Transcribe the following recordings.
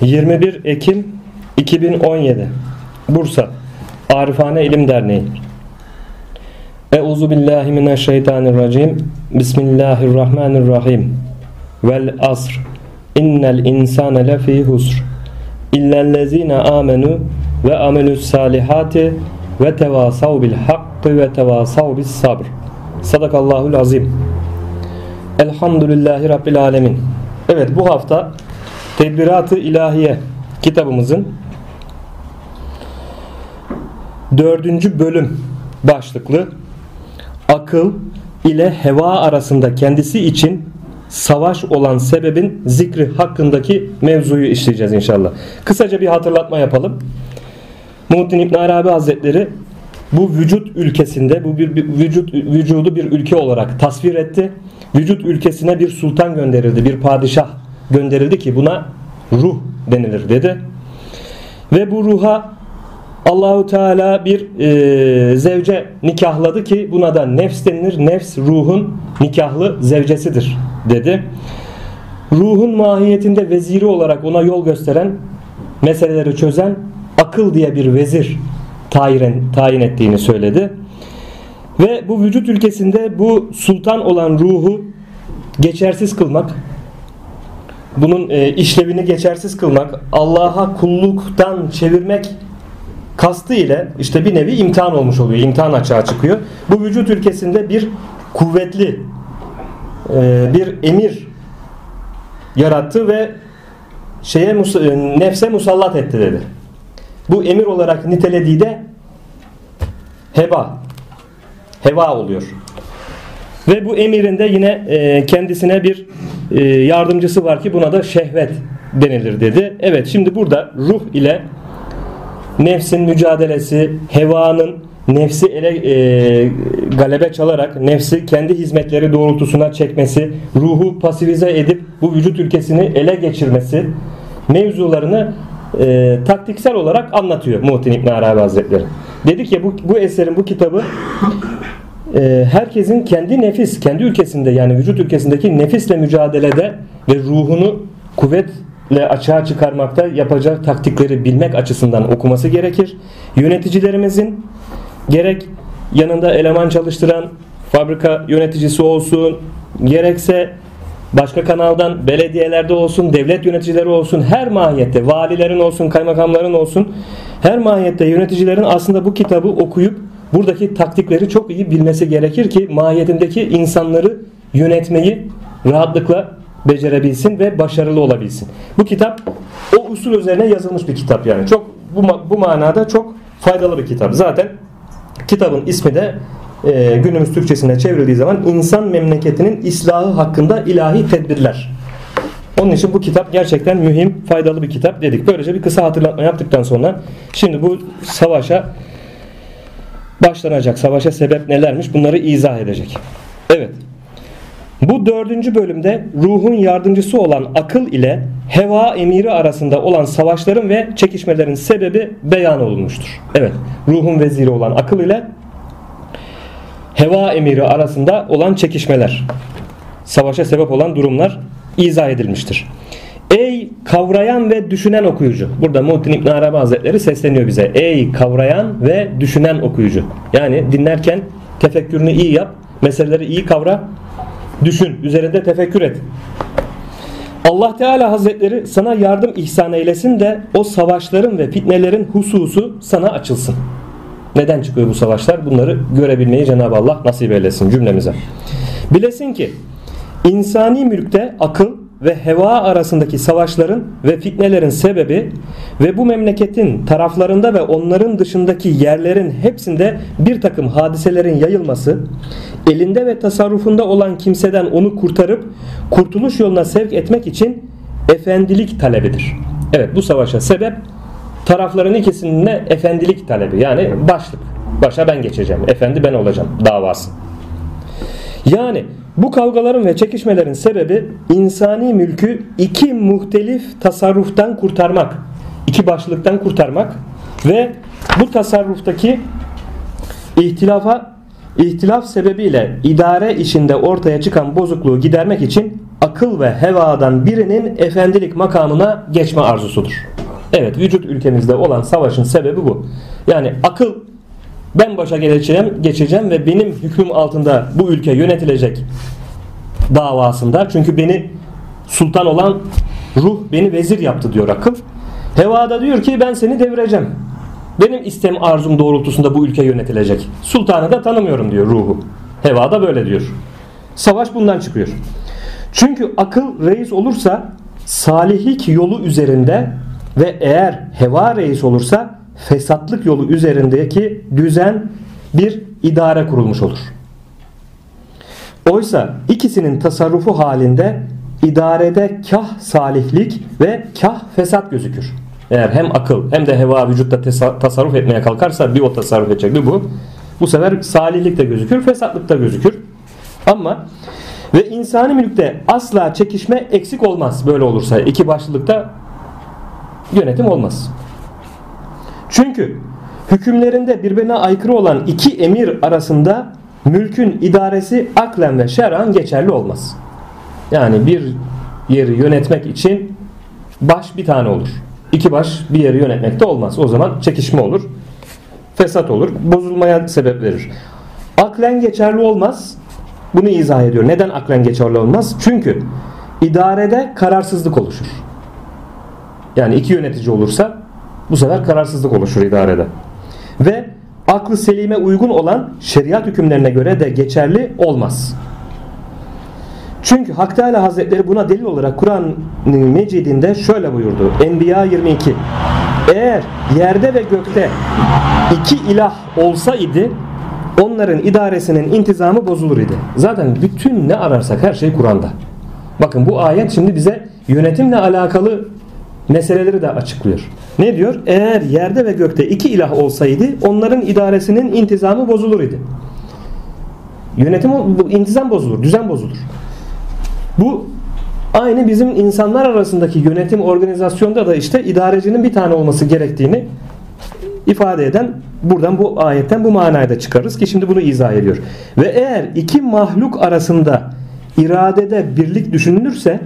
21 Ekim 2017 Bursa Arifane İlim Derneği. Euzu billahi mineşşeytanirracim. Bismillahirrahmanirrahim. Vel asr. İnnel insane lefî husr. İllellezine amenu ve amelus salihati ve tevasav bil hakkı ve tevasav bis sabr. Sadakallahul azim. Elhamdülillahi Rabbil alemin. Evet bu hafta Tedbirat-ı İlahiye kitabımızın dördüncü bölüm başlıklı akıl ile heva arasında kendisi için savaş olan sebebin zikri hakkındaki mevzuyu işleyeceğiz inşallah. Kısaca bir hatırlatma yapalım. Muhittin İbn Arabi Hazretleri bu vücut ülkesinde bu bir, bir vücut vücudu bir ülke olarak tasvir etti. Vücut ülkesine bir sultan gönderildi, bir padişah gönderildi ki buna ruh denilir dedi. Ve bu ruha Allahu Teala bir e, zevce nikahladı ki buna da nefs denilir. Nefs ruhun nikahlı zevcesidir dedi. Ruhun mahiyetinde veziri olarak ona yol gösteren, meseleleri çözen akıl diye bir vezir tayin, tayin ettiğini söyledi. Ve bu vücut ülkesinde bu sultan olan ruhu geçersiz kılmak, bunun e, işlevini geçersiz kılmak, Allah'a kulluktan çevirmek kastı ile işte bir nevi imtihan olmuş oluyor. İmtihan açığa çıkıyor. Bu vücut ülkesinde bir kuvvetli e, bir emir yarattı ve şeye e, nefse musallat etti dedi. Bu emir olarak nitelediği de heba. Heva oluyor. Ve bu emirinde yine e, kendisine bir yardımcısı var ki buna da şehvet denilir dedi. Evet şimdi burada ruh ile nefsin mücadelesi, hevanın nefsi ele e, galebe çalarak nefsi kendi hizmetleri doğrultusuna çekmesi, ruhu pasifize edip bu vücut ülkesini ele geçirmesi mevzularını e, taktiksel olarak anlatıyor Muhittin İbn Arabi Hazretleri. Dedi ki bu, bu eserin bu kitabı e, herkesin kendi nefis, kendi ülkesinde yani vücut ülkesindeki nefisle mücadelede ve ruhunu kuvvetle açığa çıkarmakta yapacak taktikleri bilmek açısından okuması gerekir. Yöneticilerimizin gerek yanında eleman çalıştıran fabrika yöneticisi olsun, gerekse başka kanaldan belediyelerde olsun, devlet yöneticileri olsun, her mahiyette, valilerin olsun, kaymakamların olsun, her mahiyette yöneticilerin aslında bu kitabı okuyup buradaki taktikleri çok iyi bilmesi gerekir ki mahiyetindeki insanları yönetmeyi rahatlıkla becerebilsin ve başarılı olabilsin. Bu kitap o usul üzerine yazılmış bir kitap yani. Çok bu, bu manada çok faydalı bir kitap. Zaten kitabın ismi de e, günümüz Türkçesine çevrildiği zaman insan memleketinin islahı hakkında ilahi tedbirler. Onun için bu kitap gerçekten mühim, faydalı bir kitap dedik. Böylece bir kısa hatırlatma yaptıktan sonra şimdi bu savaşa başlanacak. Savaşa sebep nelermiş bunları izah edecek. Evet. Bu dördüncü bölümde ruhun yardımcısı olan akıl ile heva emiri arasında olan savaşların ve çekişmelerin sebebi beyan olunmuştur. Evet. Ruhun veziri olan akıl ile heva emiri arasında olan çekişmeler, savaşa sebep olan durumlar izah edilmiştir. Ey kavrayan ve düşünen okuyucu. Burada Muhittin İbn Arabi Hazretleri sesleniyor bize. Ey kavrayan ve düşünen okuyucu. Yani dinlerken tefekkürünü iyi yap. Meseleleri iyi kavra. Düşün. Üzerinde tefekkür et. Allah Teala Hazretleri sana yardım ihsan eylesin de o savaşların ve fitnelerin hususu sana açılsın. Neden çıkıyor bu savaşlar? Bunları görebilmeyi Cenab-ı Allah nasip eylesin cümlemize. Bilesin ki insani mülkte akıl ve heva arasındaki savaşların ve fitnelerin sebebi ve bu memleketin taraflarında ve onların dışındaki yerlerin hepsinde bir takım hadiselerin yayılması, elinde ve tasarrufunda olan kimseden onu kurtarıp kurtuluş yoluna sevk etmek için efendilik talebidir. Evet bu savaşa sebep tarafların ikisinin efendilik talebi yani başlık. Başa ben geçeceğim. Efendi ben olacağım davası. Yani bu kavgaların ve çekişmelerin sebebi insani mülkü iki muhtelif tasarruftan kurtarmak. iki başlıktan kurtarmak ve bu tasarruftaki ihtilafa ihtilaf sebebiyle idare işinde ortaya çıkan bozukluğu gidermek için akıl ve hevadan birinin efendilik makamına geçme arzusudur. Evet vücut ülkemizde olan savaşın sebebi bu. Yani akıl ben başa geleceğim, geçeceğim ve benim hükmüm altında bu ülke yönetilecek davasında. Çünkü beni sultan olan ruh beni vezir yaptı diyor akıl. Heva da diyor ki ben seni devireceğim. Benim istem arzum doğrultusunda bu ülke yönetilecek. Sultanı da tanımıyorum diyor ruhu. Heva da böyle diyor. Savaş bundan çıkıyor. Çünkü akıl reis olursa salihlik yolu üzerinde ve eğer heva reis olursa fesatlık yolu üzerindeki düzen bir idare kurulmuş olur. Oysa ikisinin tasarrufu halinde idarede kah salihlik ve kah fesat gözükür. Eğer hem akıl hem de heva vücutta tasarruf etmeye kalkarsa bir o tasarruf edecek bir bu. Bu sefer salihlik de gözükür, fesatlık da gözükür. Ama ve insani mülkte asla çekişme eksik olmaz böyle olursa. iki başlılıkta yönetim olmaz. Çünkü hükümlerinde birbirine aykırı olan iki emir arasında mülkün idaresi aklen ve şer'an geçerli olmaz. Yani bir yeri yönetmek için baş bir tane olur. İki baş bir yeri yönetmekte olmaz. O zaman çekişme olur. Fesat olur. Bozulmaya sebep verir. Aklen geçerli olmaz. Bunu izah ediyor. Neden aklen geçerli olmaz? Çünkü idarede kararsızlık oluşur. Yani iki yönetici olursa bu sefer kararsızlık oluşur idarede. Ve aklı selime uygun olan şeriat hükümlerine göre de geçerli olmaz. Çünkü Hak Teala Hazretleri buna delil olarak Kur'an-ı Mecid'inde şöyle buyurdu. Enbiya 22 Eğer yerde ve gökte iki ilah olsaydı onların idaresinin intizamı bozulur idi. Zaten bütün ne ararsak her şey Kur'an'da. Bakın bu ayet şimdi bize yönetimle alakalı meseleleri de açıklıyor. Ne diyor? Eğer yerde ve gökte iki ilah olsaydı onların idaresinin intizamı bozulur idi. Yönetim, intizam bozulur, düzen bozulur. Bu aynı bizim insanlar arasındaki yönetim organizasyonda da işte idarecinin bir tane olması gerektiğini ifade eden buradan bu ayetten bu manayı da çıkarız ki şimdi bunu izah ediyor. Ve eğer iki mahluk arasında iradede birlik düşünülürse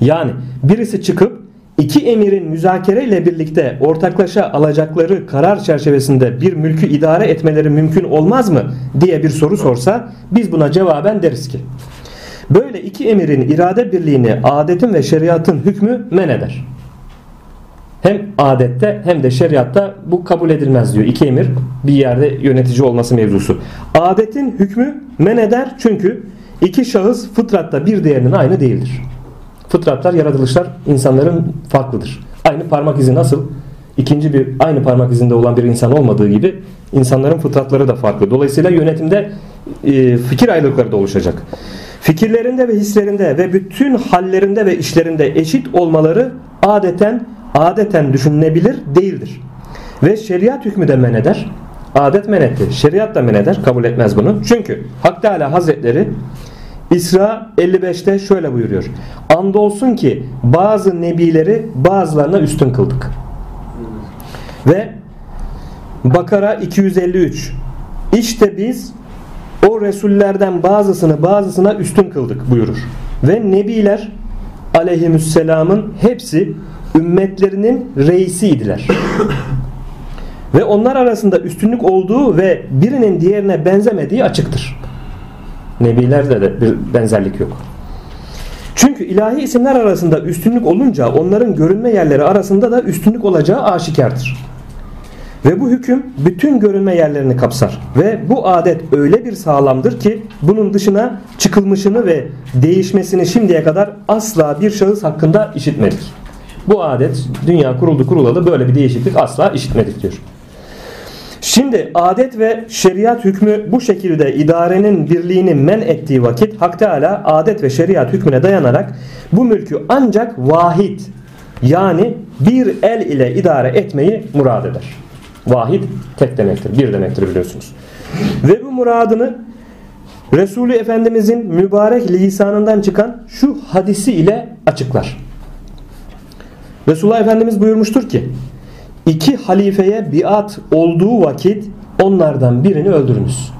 yani birisi çıkıp iki emirin müzakere ile birlikte ortaklaşa alacakları karar çerçevesinde bir mülkü idare etmeleri mümkün olmaz mı diye bir soru sorsa biz buna cevaben deriz ki Böyle iki emirin irade birliğini adetin ve şeriatın hükmü men eder. Hem adette hem de şeriatta bu kabul edilmez diyor. İki emir bir yerde yönetici olması mevzusu. Adetin hükmü men eder çünkü iki şahıs fıtratta bir diğerinin aynı değildir. Fıtratlar, yaratılışlar insanların farklıdır. Aynı parmak izi nasıl? ikinci bir aynı parmak izinde olan bir insan olmadığı gibi insanların fıtratları da farklı. Dolayısıyla yönetimde e, fikir ayrılıkları da oluşacak fikirlerinde ve hislerinde ve bütün hallerinde ve işlerinde eşit olmaları adeten adeten düşünülebilir değildir. Ve şeriat hükmü de men eder. Adet men etti. Şeriat da men eder. Kabul etmez bunu. Çünkü Hak Teala Hazretleri İsra 55'te şöyle buyuruyor. Andolsun ki bazı nebileri bazılarına üstün kıldık. Ve Bakara 253 İşte biz o Resullerden bazısını bazısına üstün kıldık buyurur. Ve Nebiler aleyhisselamın hepsi ümmetlerinin reisiydiler. ve onlar arasında üstünlük olduğu ve birinin diğerine benzemediği açıktır. Nebilerde de bir benzerlik yok. Çünkü ilahi isimler arasında üstünlük olunca onların görünme yerleri arasında da üstünlük olacağı aşikardır. Ve bu hüküm bütün görünme yerlerini kapsar. Ve bu adet öyle bir sağlamdır ki bunun dışına çıkılmışını ve değişmesini şimdiye kadar asla bir şahıs hakkında işitmedik. Bu adet dünya kuruldu kurulalı böyle bir değişiklik asla işitmedik diyor. Şimdi adet ve şeriat hükmü bu şekilde idarenin birliğini men ettiği vakit Hak Teala adet ve şeriat hükmüne dayanarak bu mülkü ancak vahid yani bir el ile idare etmeyi murad eder. Vahid tek demektir. Bir demektir biliyorsunuz. Ve bu muradını Resulü Efendimizin mübarek lisanından çıkan şu hadisi ile açıklar. Resulullah Efendimiz buyurmuştur ki iki halifeye biat olduğu vakit onlardan birini öldürünüz.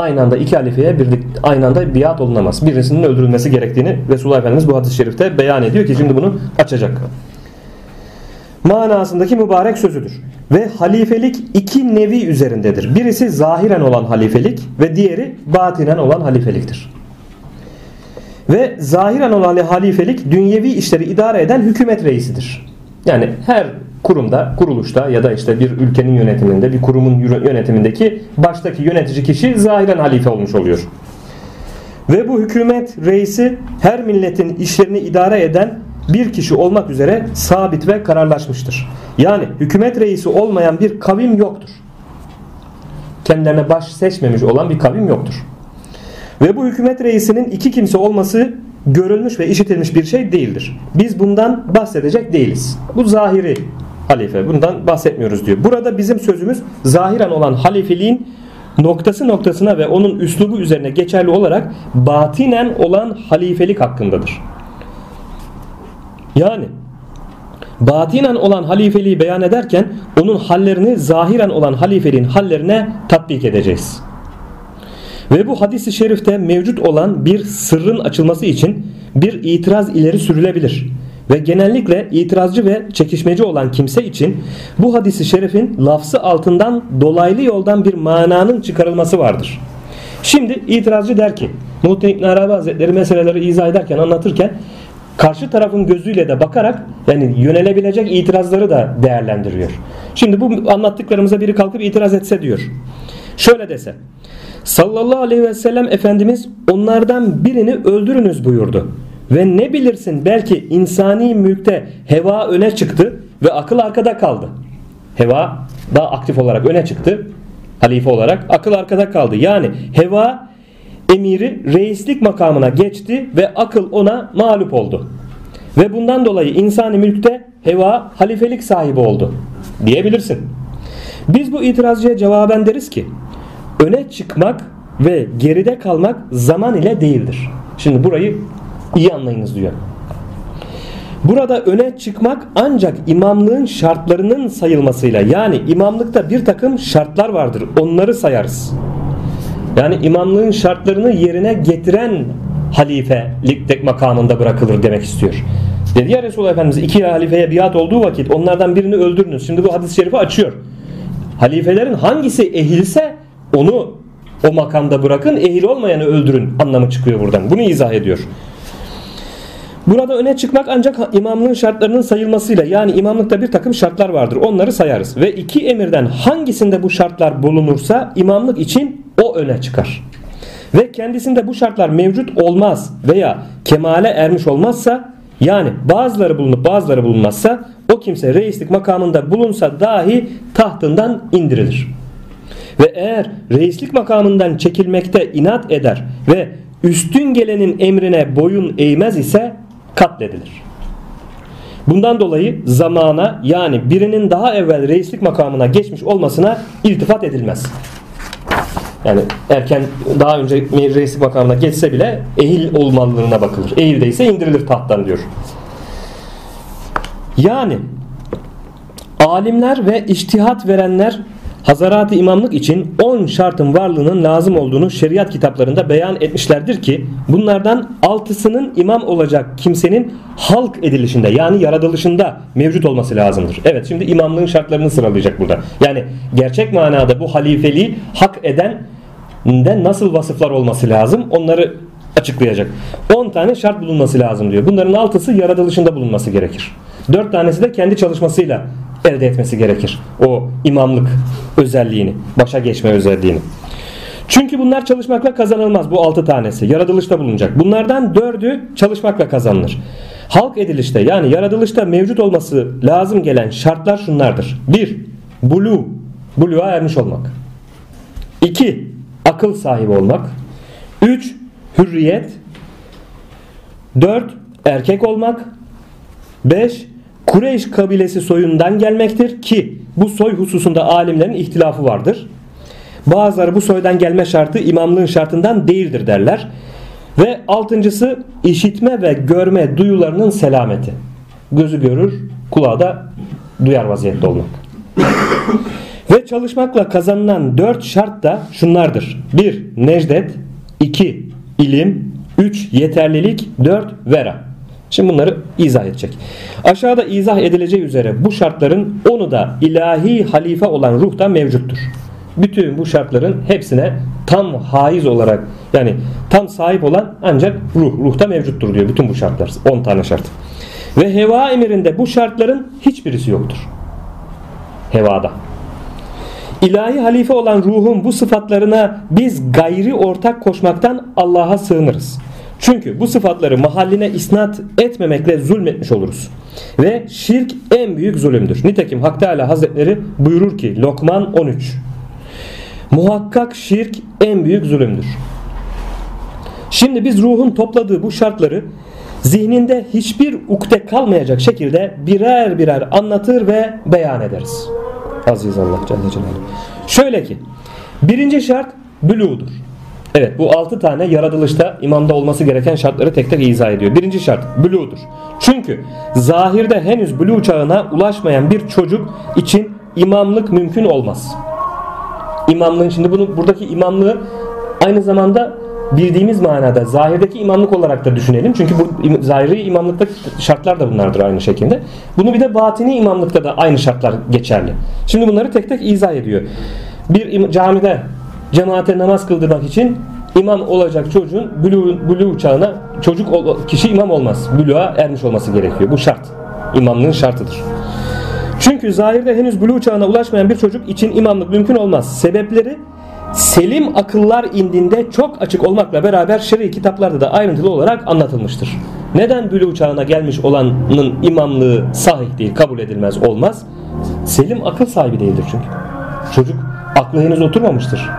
Aynı anda iki halifeye birlik, aynı anda biat olunamaz. Birisinin öldürülmesi gerektiğini Resulullah Efendimiz bu hadis-i şerifte beyan ediyor ki şimdi bunu açacak. Manasındaki mübarek sözüdür. Ve halifelik iki nevi üzerindedir. Birisi zahiren olan halifelik ve diğeri batinen olan halifeliktir. Ve zahiren olan halifelik dünyevi işleri idare eden hükümet reisidir. Yani her kurumda, kuruluşta ya da işte bir ülkenin yönetiminde, bir kurumun yönetimindeki baştaki yönetici kişi zahiren halife olmuş oluyor. Ve bu hükümet reisi her milletin işlerini idare eden bir kişi olmak üzere sabit ve kararlaşmıştır. Yani hükümet reisi olmayan bir kavim yoktur. Kendilerine baş seçmemiş olan bir kavim yoktur. Ve bu hükümet reisinin iki kimse olması görülmüş ve işitilmiş bir şey değildir. Biz bundan bahsedecek değiliz. Bu zahiri halife. Bundan bahsetmiyoruz diyor. Burada bizim sözümüz zahiren olan halifeliğin noktası noktasına ve onun üslubu üzerine geçerli olarak batinen olan halifelik hakkındadır. Yani batinen olan halifeliği beyan ederken onun hallerini zahiren olan halifeliğin hallerine tatbik edeceğiz. Ve bu hadisi şerifte mevcut olan bir sırrın açılması için bir itiraz ileri sürülebilir. Ve genellikle itirazcı ve çekişmeci olan kimse için bu hadisi şerifin lafzı altından dolaylı yoldan bir mananın çıkarılması vardır. Şimdi itirazcı der ki Muhittin İbn Arabi Hazretleri meseleleri izah ederken anlatırken karşı tarafın gözüyle de bakarak yani yönelebilecek itirazları da değerlendiriyor. Şimdi bu anlattıklarımıza biri kalkıp itiraz etse diyor. Şöyle dese sallallahu aleyhi ve sellem Efendimiz onlardan birini öldürünüz buyurdu. Ve ne bilirsin belki insani mülkte heva öne çıktı ve akıl arkada kaldı. Heva daha aktif olarak öne çıktı. Halife olarak akıl arkada kaldı. Yani heva emiri reislik makamına geçti ve akıl ona mağlup oldu. Ve bundan dolayı insani mülkte heva halifelik sahibi oldu diyebilirsin. Biz bu itirazcıya cevaben deriz ki öne çıkmak ve geride kalmak zaman ile değildir. Şimdi burayı iyi anlayınız diyor. Burada öne çıkmak ancak imamlığın şartlarının sayılmasıyla yani imamlıkta bir takım şartlar vardır. Onları sayarız. Yani imamlığın şartlarını yerine getiren halifelik makamında bırakılır demek istiyor. Dedi ya Resulullah Efendimiz iki halifeye biat olduğu vakit onlardan birini öldürünüz. Şimdi bu hadis-i şerifi açıyor. Halifelerin hangisi ehilse onu o makamda bırakın ehil olmayanı öldürün anlamı çıkıyor buradan. Bunu izah ediyor. Burada öne çıkmak ancak imamlığın şartlarının sayılmasıyla yani imamlıkta bir takım şartlar vardır. Onları sayarız. Ve iki emirden hangisinde bu şartlar bulunursa imamlık için o öne çıkar. Ve kendisinde bu şartlar mevcut olmaz veya kemale ermiş olmazsa yani bazıları bulunup bazıları bulunmazsa o kimse reislik makamında bulunsa dahi tahtından indirilir. Ve eğer reislik makamından çekilmekte inat eder ve üstün gelenin emrine boyun eğmez ise katledilir. Bundan dolayı zamana yani birinin daha evvel reislik makamına geçmiş olmasına iltifat edilmez. Yani erken daha önce reislik makamına geçse bile ehil olmalılığına bakılır. Ehil değilse indirilir tahttan diyor. Yani alimler ve iştihat verenler Hazarat-ı imamlık için 10 şartın varlığının lazım olduğunu şeriat kitaplarında beyan etmişlerdir ki bunlardan altısının imam olacak kimsenin halk edilişinde yani yaratılışında mevcut olması lazımdır. Evet şimdi imamlığın şartlarını sıralayacak burada. Yani gerçek manada bu halifeliği hak eden de nasıl vasıflar olması lazım onları açıklayacak. 10 tane şart bulunması lazım diyor. Bunların altısı yaratılışında bulunması gerekir. 4 tanesi de kendi çalışmasıyla elde etmesi gerekir. O imamlık özelliğini, başa geçme özelliğini. Çünkü bunlar çalışmakla kazanılmaz bu altı tanesi. Yaratılışta bulunacak. Bunlardan dördü çalışmakla kazanılır. Halk edilişte yani yaratılışta mevcut olması lazım gelen şartlar şunlardır. 1. Bulu. Buluğa ermiş olmak. 2. Akıl sahibi olmak. 3. Hürriyet. 4. Erkek olmak. 5. Kureyş kabilesi soyundan gelmektir ki bu soy hususunda alimlerin ihtilafı vardır. Bazıları bu soydan gelme şartı imamlığın şartından değildir derler. Ve altıncısı işitme ve görme duyularının selameti. Gözü görür, kulağı da duyar vaziyette olmak. Ve çalışmakla kazanılan dört şart da şunlardır. 1. Necdet 2. ilim 3. Yeterlilik 4. Vera Şimdi bunları izah edecek. Aşağıda izah edileceği üzere bu şartların onu da ilahi halife olan ruhta mevcuttur. Bütün bu şartların hepsine tam haiz olarak yani tam sahip olan ancak ruh, ruhta mevcuttur diyor bütün bu şartlar. 10 tane şart. Ve heva emirinde bu şartların hiçbirisi yoktur. Hevada. İlahi halife olan ruhun bu sıfatlarına biz gayri ortak koşmaktan Allah'a sığınırız. Çünkü bu sıfatları mahalline isnat etmemekle zulmetmiş oluruz. Ve şirk en büyük zulümdür. Nitekim Hak Teala Hazretleri buyurur ki Lokman 13 Muhakkak şirk en büyük zulümdür. Şimdi biz ruhun topladığı bu şartları zihninde hiçbir ukde kalmayacak şekilde birer birer anlatır ve beyan ederiz. Aziz Allah Celle Celaluhu. Şöyle ki birinci şart bülüğudur. Evet bu altı tane yaratılışta imamda olması gereken şartları tek tek izah ediyor. Birinci şart bülüğudur. Çünkü zahirde henüz bülüğ çağına ulaşmayan bir çocuk için imamlık mümkün olmaz. İmamlığın şimdi bunu buradaki imamlığı aynı zamanda bildiğimiz manada zahirdeki imamlık olarak da düşünelim. Çünkü bu zahiri imamlıkta şartlar da bunlardır aynı şekilde. Bunu bir de batini imamlıkta da aynı şartlar geçerli. Şimdi bunları tek tek izah ediyor. Bir camide cemaate namaz kıldırmak için imam olacak çocuğun bülü, bülü uçağına çocuk kişi imam olmaz. Bülüğa ermiş olması gerekiyor. Bu şart. İmamlığın şartıdır. Çünkü zahirde henüz bülü uçağına ulaşmayan bir çocuk için imamlık mümkün olmaz. Sebepleri selim akıllar indinde çok açık olmakla beraber şer'i kitaplarda da ayrıntılı olarak anlatılmıştır. Neden bülü uçağına gelmiş olanın imamlığı sahih değil, kabul edilmez, olmaz? Selim akıl sahibi değildir çünkü. Çocuk aklı henüz oturmamıştır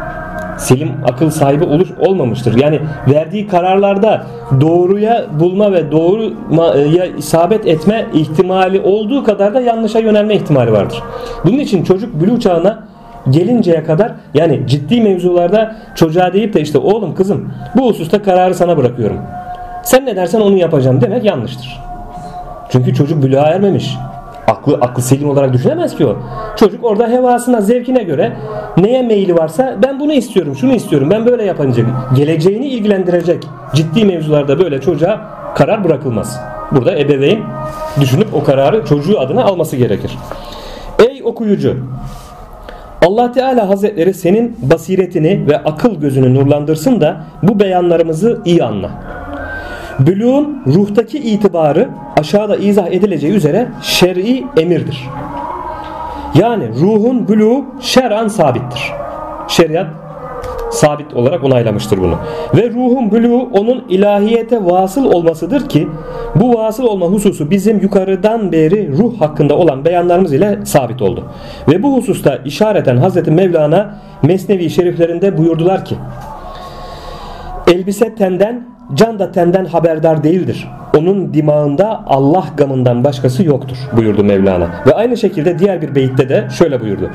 selim akıl sahibi oluş olmamıştır. Yani verdiği kararlarda doğruya bulma ve doğruya isabet etme ihtimali olduğu kadar da yanlışa yönelme ihtimali vardır. Bunun için çocuk bülü çağına gelinceye kadar yani ciddi mevzularda çocuğa deyip de işte oğlum kızım bu hususta kararı sana bırakıyorum. Sen ne dersen onu yapacağım demek yanlıştır. Çünkü çocuk bülüğa ermemiş. Aklı, aklı selim olarak düşünemez ki o. Çocuk orada hevasına, zevkine göre neye meyili varsa ben bunu istiyorum, şunu istiyorum, ben böyle yapacağım. Geleceğini ilgilendirecek ciddi mevzularda böyle çocuğa karar bırakılmaz. Burada ebeveyn düşünüp o kararı çocuğu adına alması gerekir. Ey okuyucu! Allah Teala Hazretleri senin basiretini ve akıl gözünü nurlandırsın da bu beyanlarımızı iyi anla. Bülüğün ruhtaki itibarı aşağıda izah edileceği üzere şer'i emirdir. Yani ruhun bülüğü şer'an sabittir. Şeriat sabit olarak onaylamıştır bunu. Ve ruhun bülüğü onun ilahiyete vasıl olmasıdır ki bu vasıl olma hususu bizim yukarıdan beri ruh hakkında olan beyanlarımız ile sabit oldu. Ve bu hususta işareten Hazreti Mevlana Mesnevi şeriflerinde buyurdular ki Elbise tenden Can da tenden haberdar değildir. Onun dimağında Allah gamından başkası yoktur buyurdu Mevlana. Ve aynı şekilde diğer bir beyitte de şöyle buyurdu.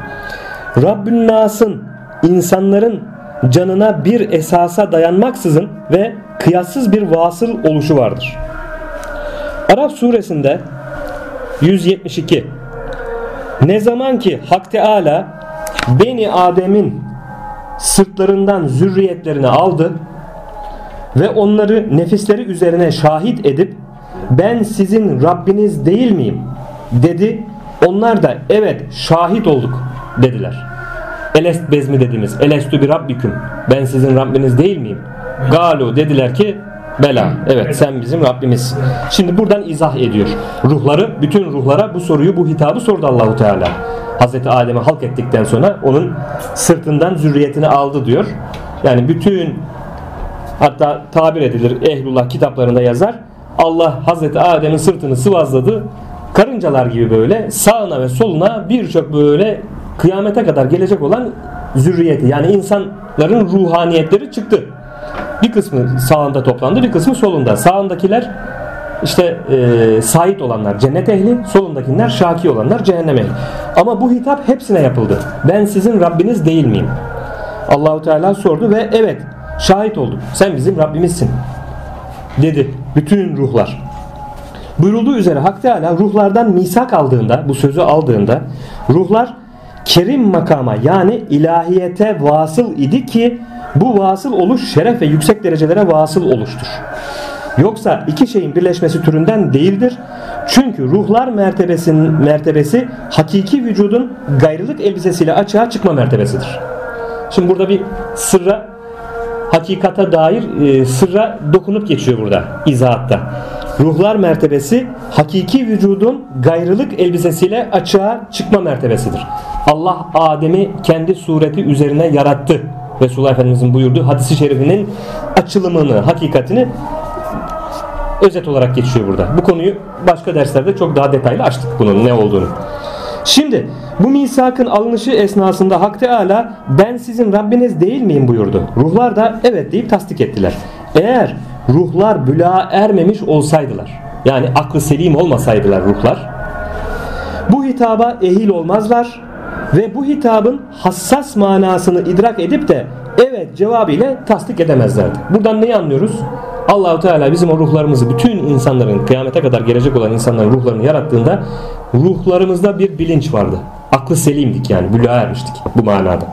Rabbün Nas'ın insanların canına bir esasa dayanmaksızın ve kıyassız bir vasıl oluşu vardır. Arap suresinde 172 Ne zaman ki Hak Teala Beni Adem'in sırtlarından zürriyetlerini aldı ve onları nefisleri üzerine şahit edip ben sizin Rabbiniz değil miyim dedi. Onlar da evet şahit olduk dediler. Elest bezmi dediğimiz elestü bir rabbiküm ben sizin Rabbiniz değil miyim? Galu dediler ki Bela. Evet sen bizim Rabbimiz. Şimdi buradan izah ediyor. Ruhları, bütün ruhlara bu soruyu, bu hitabı sordu Allahu Teala. Hazreti Adem'e halk ettikten sonra onun sırtından zürriyetini aldı diyor. Yani bütün Hatta tabir edilir Ehlullah kitaplarında yazar. Allah Hazreti Adem'in sırtını sıvazladı. Karıncalar gibi böyle sağına ve soluna birçok böyle kıyamete kadar gelecek olan zürriyeti yani insanların ruhaniyetleri çıktı. Bir kısmı sağında toplandı bir kısmı solunda. Sağındakiler işte e, sait olanlar cennet ehli, solundakiler şaki olanlar cehennem ehli. Ama bu hitap hepsine yapıldı. Ben sizin Rabbiniz değil miyim? Allahu Teala sordu ve evet Şahit olduk. Sen bizim Rabbimizsin. Dedi bütün ruhlar. Buyurulduğu üzere Hak Teala ruhlardan misak aldığında, bu sözü aldığında ruhlar kerim makama yani ilahiyete vasıl idi ki bu vasıl oluş şeref ve yüksek derecelere vasıl oluştur. Yoksa iki şeyin birleşmesi türünden değildir. Çünkü ruhlar mertebesinin mertebesi hakiki vücudun gayrılık elbisesiyle açığa çıkma mertebesidir. Şimdi burada bir sırra hakikata dair e, sırra dokunup geçiyor burada izahatta. Ruhlar mertebesi hakiki vücudun gayrılık elbisesiyle açığa çıkma mertebesidir. Allah Adem'i kendi sureti üzerine yarattı. Resulullah Efendimizin buyurduğu hadisi şerifinin açılımını, hakikatini özet olarak geçiyor burada. Bu konuyu başka derslerde çok daha detaylı açtık bunun ne olduğunu. Şimdi bu misakın alınışı esnasında Hak Teala ben sizin Rabbiniz değil miyim buyurdu. Ruhlar da evet deyip tasdik ettiler. Eğer ruhlar bülağa ermemiş olsaydılar yani aklı selim olmasaydılar ruhlar bu hitaba ehil olmazlar ve bu hitabın hassas manasını idrak edip de evet cevabı ile tasdik edemezlerdi. Buradan neyi anlıyoruz? Allahu Teala bizim o ruhlarımızı bütün insanların kıyamete kadar gelecek olan insanların ruhlarını yarattığında ruhlarımızda bir bilinç vardı. Aklı selimdik yani bülüğa ermiştik bu manada.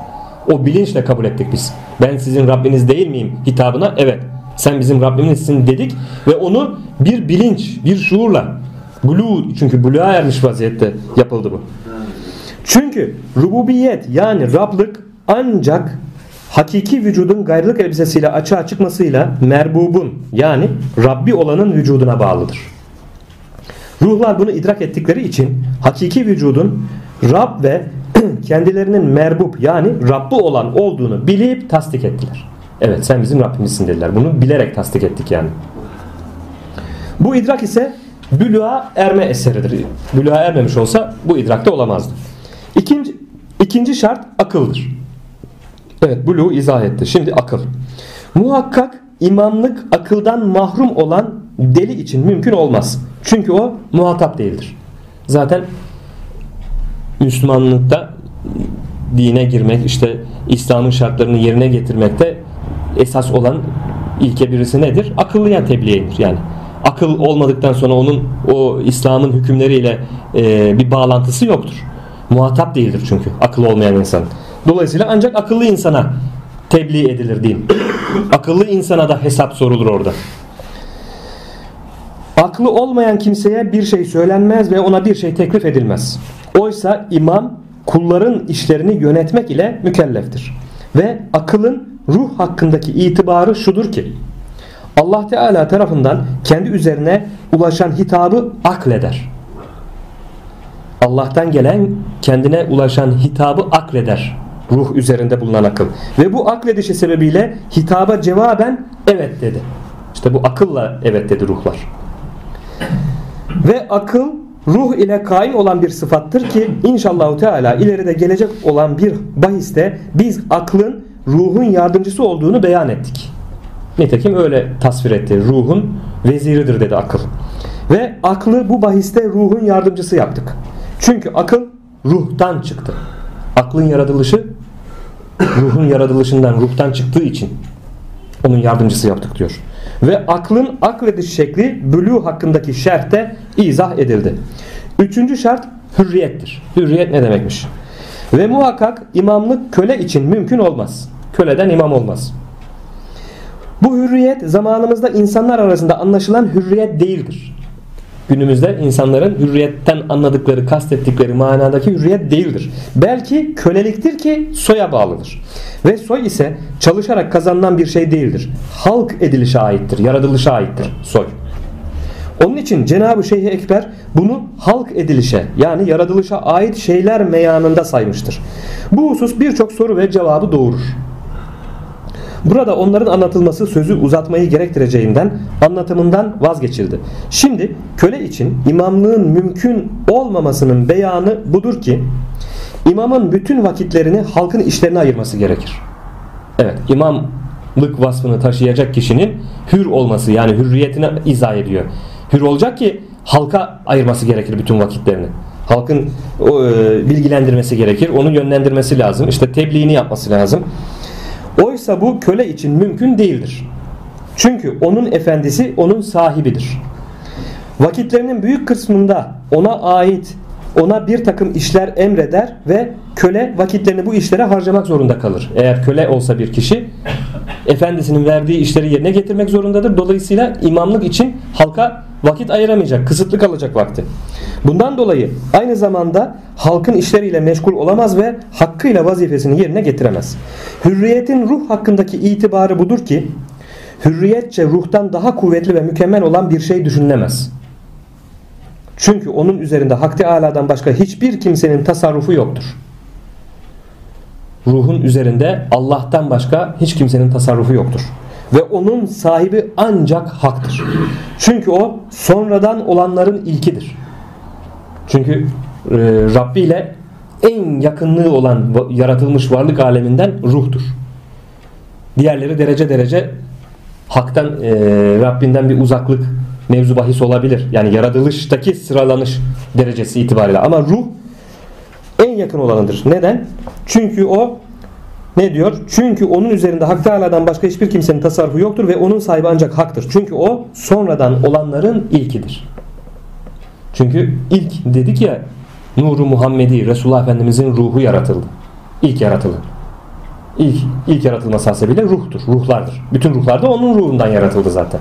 O bilinçle kabul ettik biz. Ben sizin Rabbiniz değil miyim hitabına? Evet. Sen bizim Rabbimizsin dedik ve onu bir bilinç, bir şuurla bulu çünkü buluğa ermiş vaziyette yapıldı bu. Çünkü rububiyet yani Rablık ancak hakiki vücudun gayrılık elbisesiyle açığa çıkmasıyla merbubun yani Rabbi olanın vücuduna bağlıdır. Ruhlar bunu idrak ettikleri için hakiki vücudun Rab ve kendilerinin merbub yani Rabbi olan olduğunu bilip tasdik ettiler. Evet sen bizim Rabbimizsin dediler. Bunu bilerek tasdik ettik yani. Bu idrak ise bülüğa erme eseridir. Bülüğa ermemiş olsa bu idrakte olamazdı. İkinci, ikinci şart akıldır. Evet buluğu izah etti. Şimdi akıl. Muhakkak imamlık akıldan mahrum olan deli için mümkün olmaz. Çünkü o muhatap değildir. Zaten Müslümanlıkta dine girmek işte İslam'ın şartlarını yerine getirmekte esas olan ilke birisi nedir? Akıllıya tebliğ Yani akıl olmadıktan sonra onun o İslam'ın hükümleriyle e, bir bağlantısı yoktur. Muhatap değildir çünkü akıl olmayan insan. Dolayısıyla ancak akıllı insana tebliğ edilir din. akıllı insana da hesap sorulur orada. Aklı olmayan kimseye bir şey söylenmez ve ona bir şey teklif edilmez. Oysa imam kulların işlerini yönetmek ile mükelleftir. Ve akılın ruh hakkındaki itibarı şudur ki Allah Teala tarafından kendi üzerine ulaşan hitabı akleder. Allah'tan gelen kendine ulaşan hitabı akleder. Ruh üzerinde bulunan akıl. Ve bu akledişi sebebiyle hitaba cevaben evet dedi. İşte bu akılla evet dedi ruhlar. Ve akıl ruh ile kaim olan bir sıfattır ki inşallah Teala ileride gelecek olan bir bahiste biz aklın ruhun yardımcısı olduğunu beyan ettik. Nitekim öyle tasvir etti. Ruhun veziridir dedi akıl. Ve aklı bu bahiste ruhun yardımcısı yaptık. Çünkü akıl ruhtan çıktı. Aklın yaratılışı ruhun yaratılışından, ruhtan çıktığı için onun yardımcısı yaptık diyor. Ve aklın aklediş şekli bülü hakkındaki şerhte izah edildi. Üçüncü şart hürriyettir. Hürriyet ne demekmiş? Ve muhakkak imamlık köle için mümkün olmaz. Köleden imam olmaz. Bu hürriyet zamanımızda insanlar arasında anlaşılan hürriyet değildir. Günümüzde insanların hürriyetten anladıkları, kastettikleri manadaki hürriyet değildir. Belki köleliktir ki soya bağlıdır. Ve soy ise çalışarak kazanılan bir şey değildir. Halk edilişe aittir, yaratılışa aittir soy. Onun için Cenab-ı Şeyh Ekber bunu halk edilişe yani yaratılışa ait şeyler meyanında saymıştır. Bu husus birçok soru ve cevabı doğurur. Burada onların anlatılması sözü uzatmayı gerektireceğinden anlatımından vazgeçildi. Şimdi köle için imamlığın mümkün olmamasının beyanı budur ki imamın bütün vakitlerini halkın işlerine ayırması gerekir. Evet imamlık vasfını taşıyacak kişinin hür olması yani hürriyetine izah ediyor. Hür olacak ki halka ayırması gerekir bütün vakitlerini. Halkın e, bilgilendirmesi gerekir. Onu yönlendirmesi lazım. İşte tebliğini yapması lazım. Oysa bu köle için mümkün değildir. Çünkü onun efendisi onun sahibidir. Vakitlerinin büyük kısmında ona ait ona bir takım işler emreder ve köle vakitlerini bu işlere harcamak zorunda kalır. Eğer köle olsa bir kişi efendisinin verdiği işleri yerine getirmek zorundadır. Dolayısıyla imamlık için halka vakit ayıramayacak, kısıtlı kalacak vakti. Bundan dolayı aynı zamanda halkın işleriyle meşgul olamaz ve hakkıyla vazifesini yerine getiremez. Hürriyetin ruh hakkındaki itibarı budur ki hürriyetçe ruhtan daha kuvvetli ve mükemmel olan bir şey düşünülemez. Çünkü onun üzerinde Hak Teala'dan başka hiçbir kimsenin tasarrufu yoktur. Ruhun üzerinde Allah'tan başka hiç kimsenin tasarrufu yoktur. Ve onun sahibi ancak haktır. Çünkü o sonradan olanların ilkidir. Çünkü e, Rabbi ile en yakınlığı olan yaratılmış varlık aleminden ruhtur. Diğerleri derece derece haktan e, Rabbinden bir uzaklık mevzu bahis olabilir. Yani yaratılıştaki sıralanış derecesi itibariyle. Ama ruh en yakın olanıdır. Neden? Çünkü o ne diyor? Çünkü onun üzerinde Hak Teala'dan başka hiçbir kimsenin tasarrufu yoktur ve onun sahibi ancak haktır. Çünkü o sonradan olanların ilkidir. Çünkü ilk dedik ya Nuru Muhammedi Resulullah Efendimizin ruhu yaratıldı. İlk yaratıldı. İlk, ilk yaratılması hasebiyle ruhtur, ruhlardır. Bütün ruhlar da onun ruhundan yaratıldı zaten.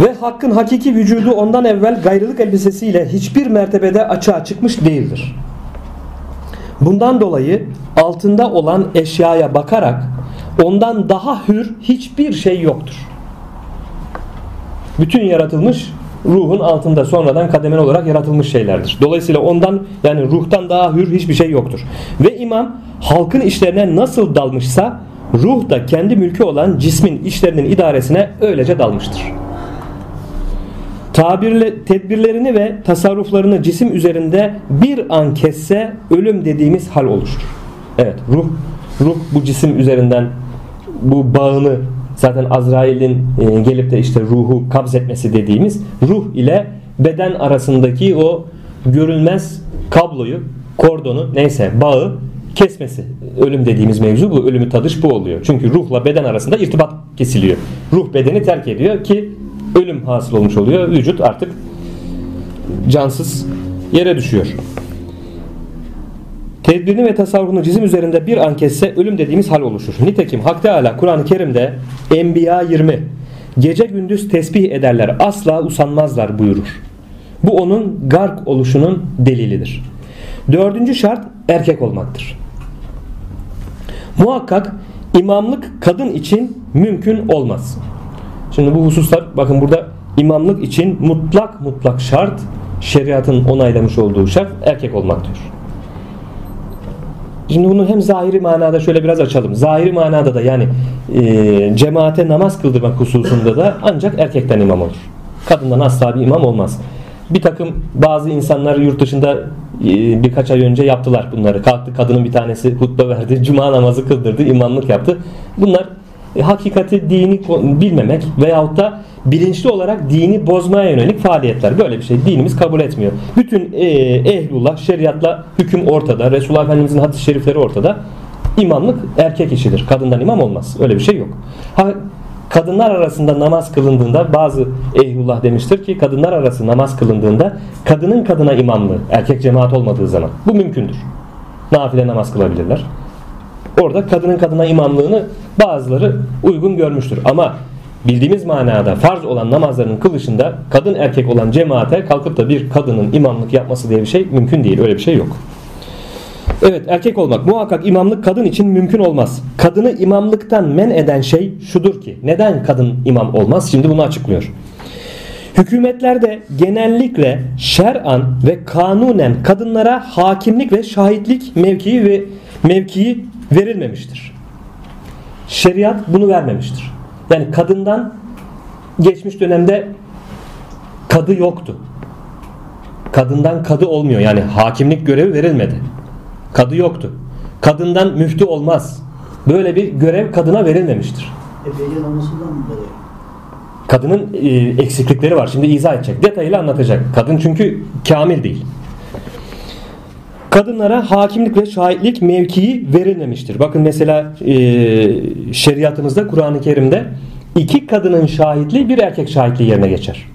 Ve hakkın hakiki vücudu ondan evvel gayrılık elbisesiyle hiçbir mertebede açığa çıkmış değildir. Bundan dolayı altında olan eşyaya bakarak ondan daha hür hiçbir şey yoktur. Bütün yaratılmış ruhun altında sonradan kademeli olarak yaratılmış şeylerdir. Dolayısıyla ondan yani ruhtan daha hür hiçbir şey yoktur. Ve imam halkın işlerine nasıl dalmışsa ruh da kendi mülkü olan cismin işlerinin idaresine öylece dalmıştır. Tabirle, tedbirlerini ve tasarruflarını cisim üzerinde bir an kesse ölüm dediğimiz hal oluşur. Evet ruh ruh bu cisim üzerinden bu bağını zaten Azrail'in e, gelip de işte ruhu kabz etmesi dediğimiz ruh ile beden arasındaki o görülmez kabloyu, kordonu neyse bağı kesmesi. Ölüm dediğimiz mevzu bu. Ölümü tadış bu oluyor. Çünkü ruhla beden arasında irtibat kesiliyor. Ruh bedeni terk ediyor ki ölüm hasıl olmuş oluyor. Vücut artık cansız yere düşüyor. Tedbirini ve tasarrufunu cizim üzerinde bir an kesse ölüm dediğimiz hal oluşur. Nitekim Hak Teala Kur'an-ı Kerim'de Enbiya 20 gece gündüz tesbih ederler asla usanmazlar buyurur. Bu onun gark oluşunun delilidir. Dördüncü şart erkek olmaktır. Muhakkak imamlık kadın için mümkün olmaz. Şimdi bu hususlar bakın burada imamlık için mutlak mutlak şart şeriatın onaylamış olduğu şart erkek olmak diyor. Şimdi bunu hem zahiri manada şöyle biraz açalım. Zahiri manada da yani e, cemaate namaz kıldırmak hususunda da ancak erkekten imam olur. Kadından asla bir imam olmaz. Bir takım bazı insanlar yurt dışında e, birkaç ay önce yaptılar bunları. Kalktı kadının bir tanesi hutbe verdi, cuma namazı kıldırdı, imamlık yaptı. Bunlar e, hakikati dini bilmemek veyahut da bilinçli olarak dini bozmaya yönelik faaliyetler. Böyle bir şey dinimiz kabul etmiyor. Bütün e, ehlullah şeriatla hüküm ortada. Resulullah Efendimizin hadis-i şerifleri ortada. İmamlık erkek işidir. Kadından imam olmaz. Öyle bir şey yok. Ha, kadınlar arasında namaz kılındığında bazı ehlullah demiştir ki kadınlar arası namaz kılındığında kadının kadına imamlığı erkek cemaat olmadığı zaman bu mümkündür. Nafile namaz kılabilirler. Orada kadının kadına imamlığını bazıları uygun görmüştür. Ama bildiğimiz manada farz olan namazların kılışında kadın erkek olan cemaate kalkıp da bir kadının imamlık yapması diye bir şey mümkün değil. Öyle bir şey yok. Evet erkek olmak muhakkak imamlık kadın için mümkün olmaz. Kadını imamlıktan men eden şey şudur ki neden kadın imam olmaz? Şimdi bunu açıklıyor. Hükümetlerde genellikle şer'an ve kanunen kadınlara hakimlik ve şahitlik mevkii ve mevkii verilmemiştir. Şeriat bunu vermemiştir. Yani kadından geçmiş dönemde kadı yoktu. Kadından kadı olmuyor. Yani hakimlik görevi verilmedi. Kadı yoktu. Kadından müftü olmaz. Böyle bir görev kadına verilmemiştir. Kadının e, eksiklikleri var. Şimdi izah edecek. Detayıyla anlatacak. Kadın çünkü kamil değil kadınlara hakimlik ve şahitlik mevkii verilmemiştir. Bakın mesela e, şeriatımızda Kur'an-ı Kerim'de iki kadının şahitliği bir erkek şahitliği yerine geçer.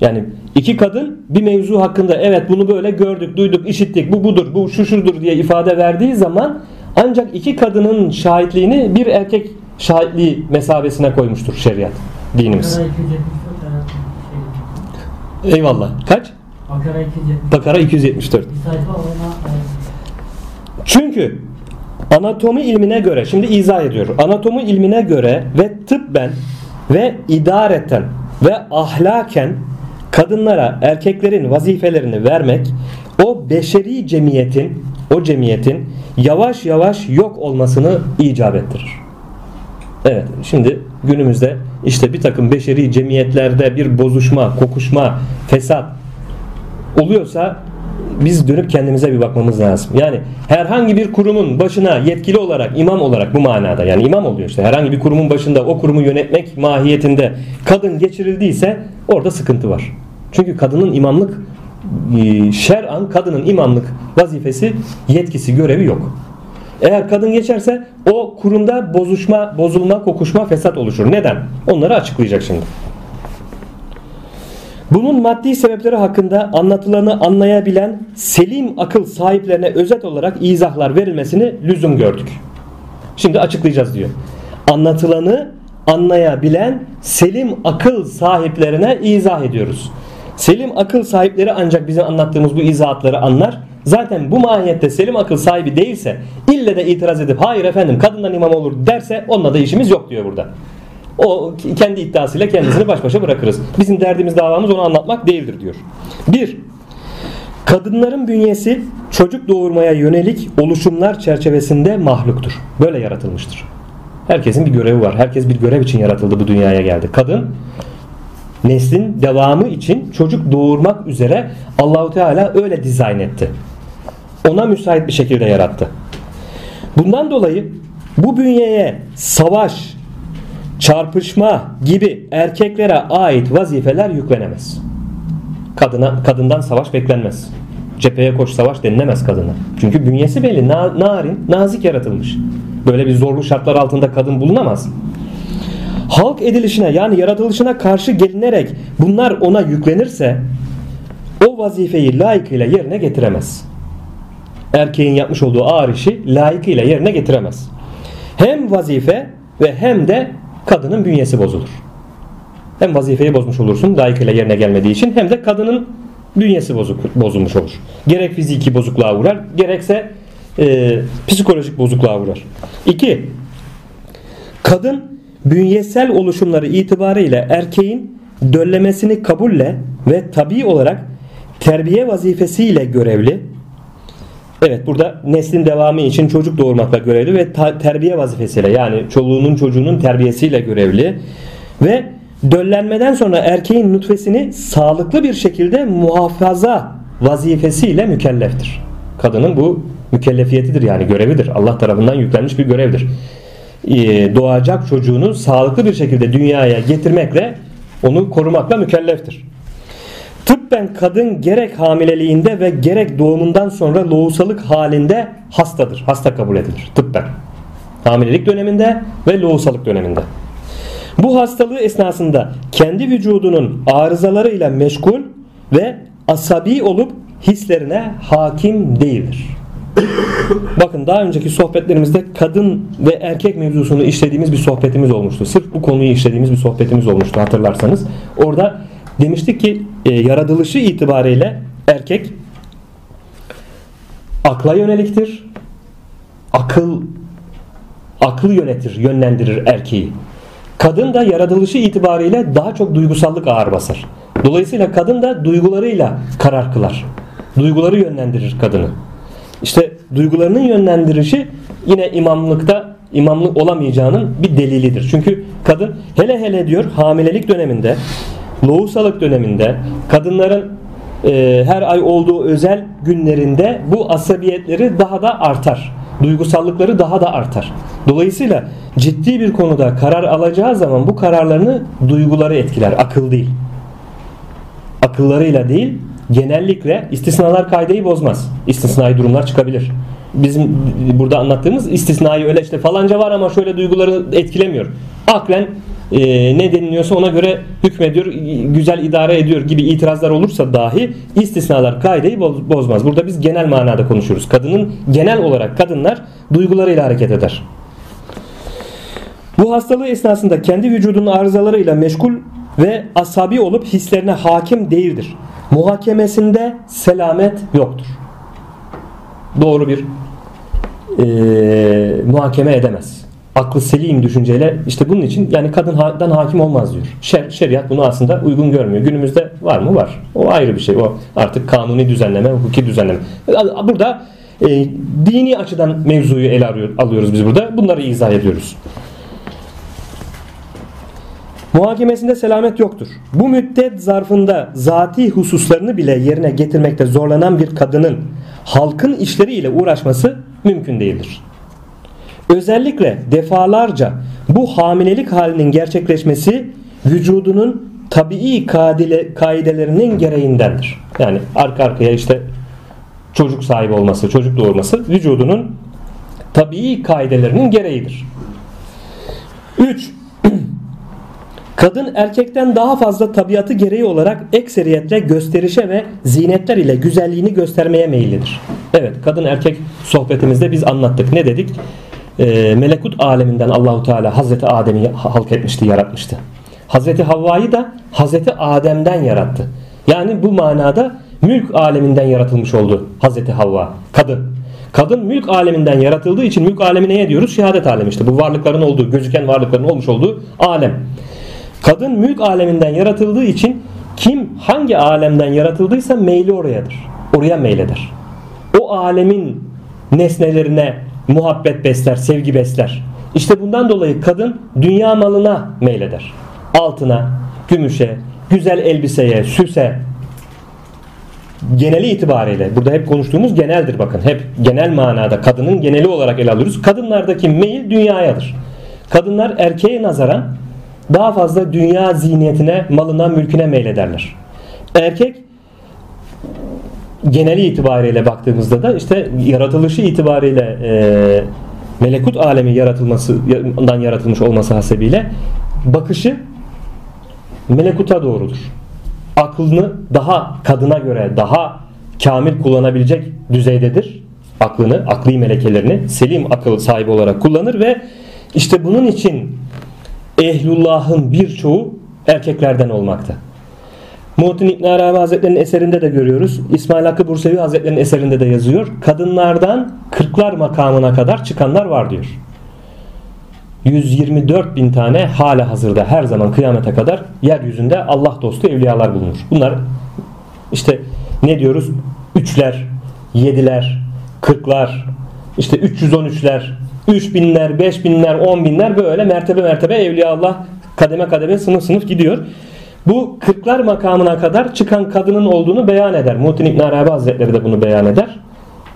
Yani iki kadın bir mevzu hakkında evet bunu böyle gördük, duyduk, işittik, bu budur, bu şu şudur diye ifade verdiği zaman ancak iki kadının şahitliğini bir erkek şahitliği mesabesine koymuştur şeriat, dinimiz. Bakara 274 şey. Eyvallah. Kaç? Bakara 274. Bakara 274. Bir sayfa ona Çünkü anatomi ilmine göre şimdi izah ediyor. Anatomi ilmine göre ve tıbben ve idareten ve ahlaken kadınlara erkeklerin vazifelerini vermek o beşeri cemiyetin o cemiyetin yavaş yavaş yok olmasını icap ettirir. Evet şimdi günümüzde işte bir takım beşeri cemiyetlerde bir bozuşma, kokuşma, fesat oluyorsa biz dönüp kendimize bir bakmamız lazım. Yani herhangi bir kurumun başına yetkili olarak imam olarak bu manada yani imam oluyor işte herhangi bir kurumun başında o kurumu yönetmek mahiyetinde kadın geçirildiyse orada sıkıntı var. Çünkü kadının imamlık e, şer'an kadının imamlık vazifesi, yetkisi, görevi yok. Eğer kadın geçerse o kurumda bozuşma, bozulma, kokuşma, fesat oluşur. Neden? Onları açıklayacak şimdi. Bunun maddi sebepleri hakkında anlatılanı anlayabilen selim akıl sahiplerine özet olarak izahlar verilmesini lüzum gördük. Şimdi açıklayacağız diyor. Anlatılanı anlayabilen selim akıl sahiplerine izah ediyoruz. Selim akıl sahipleri ancak bizim anlattığımız bu izahatları anlar. Zaten bu mahiyette selim akıl sahibi değilse ille de itiraz edip hayır efendim kadından imam olur derse onunla da işimiz yok diyor burada. O kendi iddiasıyla kendisini baş başa bırakırız. Bizim derdimiz davamız onu anlatmak değildir diyor. Bir, kadınların bünyesi çocuk doğurmaya yönelik oluşumlar çerçevesinde mahluktur. Böyle yaratılmıştır. Herkesin bir görevi var. Herkes bir görev için yaratıldı bu dünyaya geldi. Kadın neslin devamı için çocuk doğurmak üzere Allahu Teala öyle dizayn etti. Ona müsait bir şekilde yarattı. Bundan dolayı bu bünyeye savaş, çarpışma gibi erkeklere ait vazifeler yüklenemez. Kadına kadından savaş beklenmez. Cepheye koş savaş denilemez kadına. Çünkü bünyesi belli, na, narin, nazik yaratılmış. Böyle bir zorlu şartlar altında kadın bulunamaz. Halk edilişine yani yaratılışına karşı gelinerek bunlar ona yüklenirse o vazifeyi layıkıyla yerine getiremez. Erkeğin yapmış olduğu ağır işi layıkıyla yerine getiremez. Hem vazife ve hem de kadının bünyesi bozulur. Hem vazifeyi bozmuş olursun layıkıyla yerine gelmediği için hem de kadının bünyesi bozuk, bozulmuş olur. Gerek fiziki bozukluğa uğrar gerekse e, psikolojik bozukluğa uğrar. 2. Kadın bünyesel oluşumları itibariyle erkeğin döllemesini kabulle ve tabi olarak terbiye vazifesiyle görevli. Evet burada neslin devamı için çocuk doğurmakla görevli ve terbiye vazifesiyle yani çoluğunun çocuğunun terbiyesiyle görevli ve döllenmeden sonra erkeğin nutfesini sağlıklı bir şekilde muhafaza vazifesiyle mükelleftir. Kadının bu mükellefiyetidir yani görevidir. Allah tarafından yüklenmiş bir görevdir. Ee, doğacak çocuğunu sağlıklı bir şekilde dünyaya getirmekle onu korumakla mükelleftir. Tıbben kadın gerek hamileliğinde ve gerek doğumundan sonra lohusalık halinde hastadır. Hasta kabul edilir tıbben. Hamilelik döneminde ve lohusalık döneminde. Bu hastalığı esnasında kendi vücudunun arızalarıyla meşgul ve asabi olup hislerine hakim değildir. Bakın daha önceki sohbetlerimizde kadın ve erkek mevzusunu işlediğimiz bir sohbetimiz olmuştu. Sırf bu konuyu işlediğimiz bir sohbetimiz olmuştu hatırlarsanız. Orada demiştik ki e, yaratılışı itibariyle erkek akla yöneliktir. Akıl aklı yönetir, yönlendirir erkeği. Kadın da yaratılışı itibariyle daha çok duygusallık ağır basar. Dolayısıyla kadın da duygularıyla karar kılar. Duyguları yönlendirir kadını. İşte duygularının yönlendirişi yine imamlıkta imamlık olamayacağının bir delilidir. Çünkü kadın hele hele diyor hamilelik döneminde, lohusalık döneminde, kadınların e, her ay olduğu özel günlerinde bu asabiyetleri daha da artar. Duygusallıkları daha da artar. Dolayısıyla ciddi bir konuda karar alacağı zaman bu kararlarını duyguları etkiler, akıl değil. Akıllarıyla değil, genellikle istisnalar kaideyi bozmaz. İstisnai durumlar çıkabilir. Bizim burada anlattığımız istisnai öyle işte falanca var ama şöyle duyguları etkilemiyor. Aklen e, ne deniliyorsa ona göre hükmediyor, güzel idare ediyor gibi itirazlar olursa dahi istisnalar kaideyi boz- bozmaz. Burada biz genel manada konuşuyoruz. Kadının genel olarak kadınlar duygularıyla hareket eder. Bu hastalığı esnasında kendi vücudunun arızalarıyla meşgul ve asabi olup hislerine hakim değildir. Muhakemesinde selamet yoktur. Doğru bir eee, muhakeme edemez. Aklı selim düşünceyle işte bunun için yani kadından hakim olmaz diyor. Şer, şeriat bunu aslında uygun görmüyor. Günümüzde var mı? Var. O ayrı bir şey. O artık kanuni düzenleme, hukuki düzenleme. Burada e, dini açıdan mevzuyu ele alıyoruz biz burada. Bunları izah ediyoruz. Muhakemesinde selamet yoktur. Bu müddet zarfında zati hususlarını bile yerine getirmekte zorlanan bir kadının halkın işleriyle uğraşması mümkün değildir. Özellikle defalarca bu hamilelik halinin gerçekleşmesi vücudunun tabii kadile, kaidelerinin gereğindendir. Yani arka arkaya işte çocuk sahibi olması, çocuk doğurması vücudunun tabii kaidelerinin gereğidir. 3. Kadın erkekten daha fazla tabiatı gereği olarak ekseriyetle gösterişe ve zinetler ile güzelliğini göstermeye meyillidir. Evet kadın erkek sohbetimizde biz anlattık. Ne dedik? Ee, melekut aleminden Allahu Teala Hazreti Adem'i halk etmişti, yaratmıştı. Hazreti Havva'yı da Hazreti Adem'den yarattı. Yani bu manada mülk aleminden yaratılmış oldu Hazreti Havva. Kadın. Kadın mülk aleminden yaratıldığı için mülk alemi neye diyoruz? Şehadet alemi işte. Bu varlıkların olduğu, gözüken varlıkların olmuş olduğu alem. Kadın mülk aleminden yaratıldığı için kim hangi alemden yaratıldıysa meyli orayadır. Oraya meyleder. O alemin nesnelerine muhabbet besler, sevgi besler. İşte bundan dolayı kadın dünya malına meyleder. Altına, gümüşe, güzel elbiseye, süse, geneli itibariyle burada hep konuştuğumuz geneldir bakın. Hep genel manada kadının geneli olarak ele alıyoruz. Kadınlardaki meyil dünyayadır. Kadınlar erkeğe nazaran daha fazla dünya ziynetine, malına, mülküne meylederler. Erkek geneli itibariyle baktığımızda da işte yaratılışı itibariyle e, melekut alemi yaratılmasından yaratılmış olması hasebiyle bakışı melekuta doğrudur. Aklını daha kadına göre daha kamil kullanabilecek düzeydedir. Aklını, akli melekelerini selim akıl sahibi olarak kullanır ve işte bunun için ehlullahın birçoğu erkeklerden olmakta. Muhittin İbn Arabi Hazretleri'nin eserinde de görüyoruz. İsmail Hakkı Bursevi Hazretleri'nin eserinde de yazıyor. Kadınlardan kırklar makamına kadar çıkanlar var diyor. 124 bin tane hala hazırda her zaman kıyamete kadar yeryüzünde Allah dostu evliyalar bulunur. Bunlar işte ne diyoruz? Üçler, yediler, kırklar, işte 313'ler, 3000'ler, 5000'ler, 10.000'ler böyle mertebe mertebe evliya Allah kademe kademe sınıf sınıf gidiyor. Bu kırklar makamına kadar çıkan kadının olduğunu beyan eder. Muhittin İbn Arabi Hazretleri de bunu beyan eder.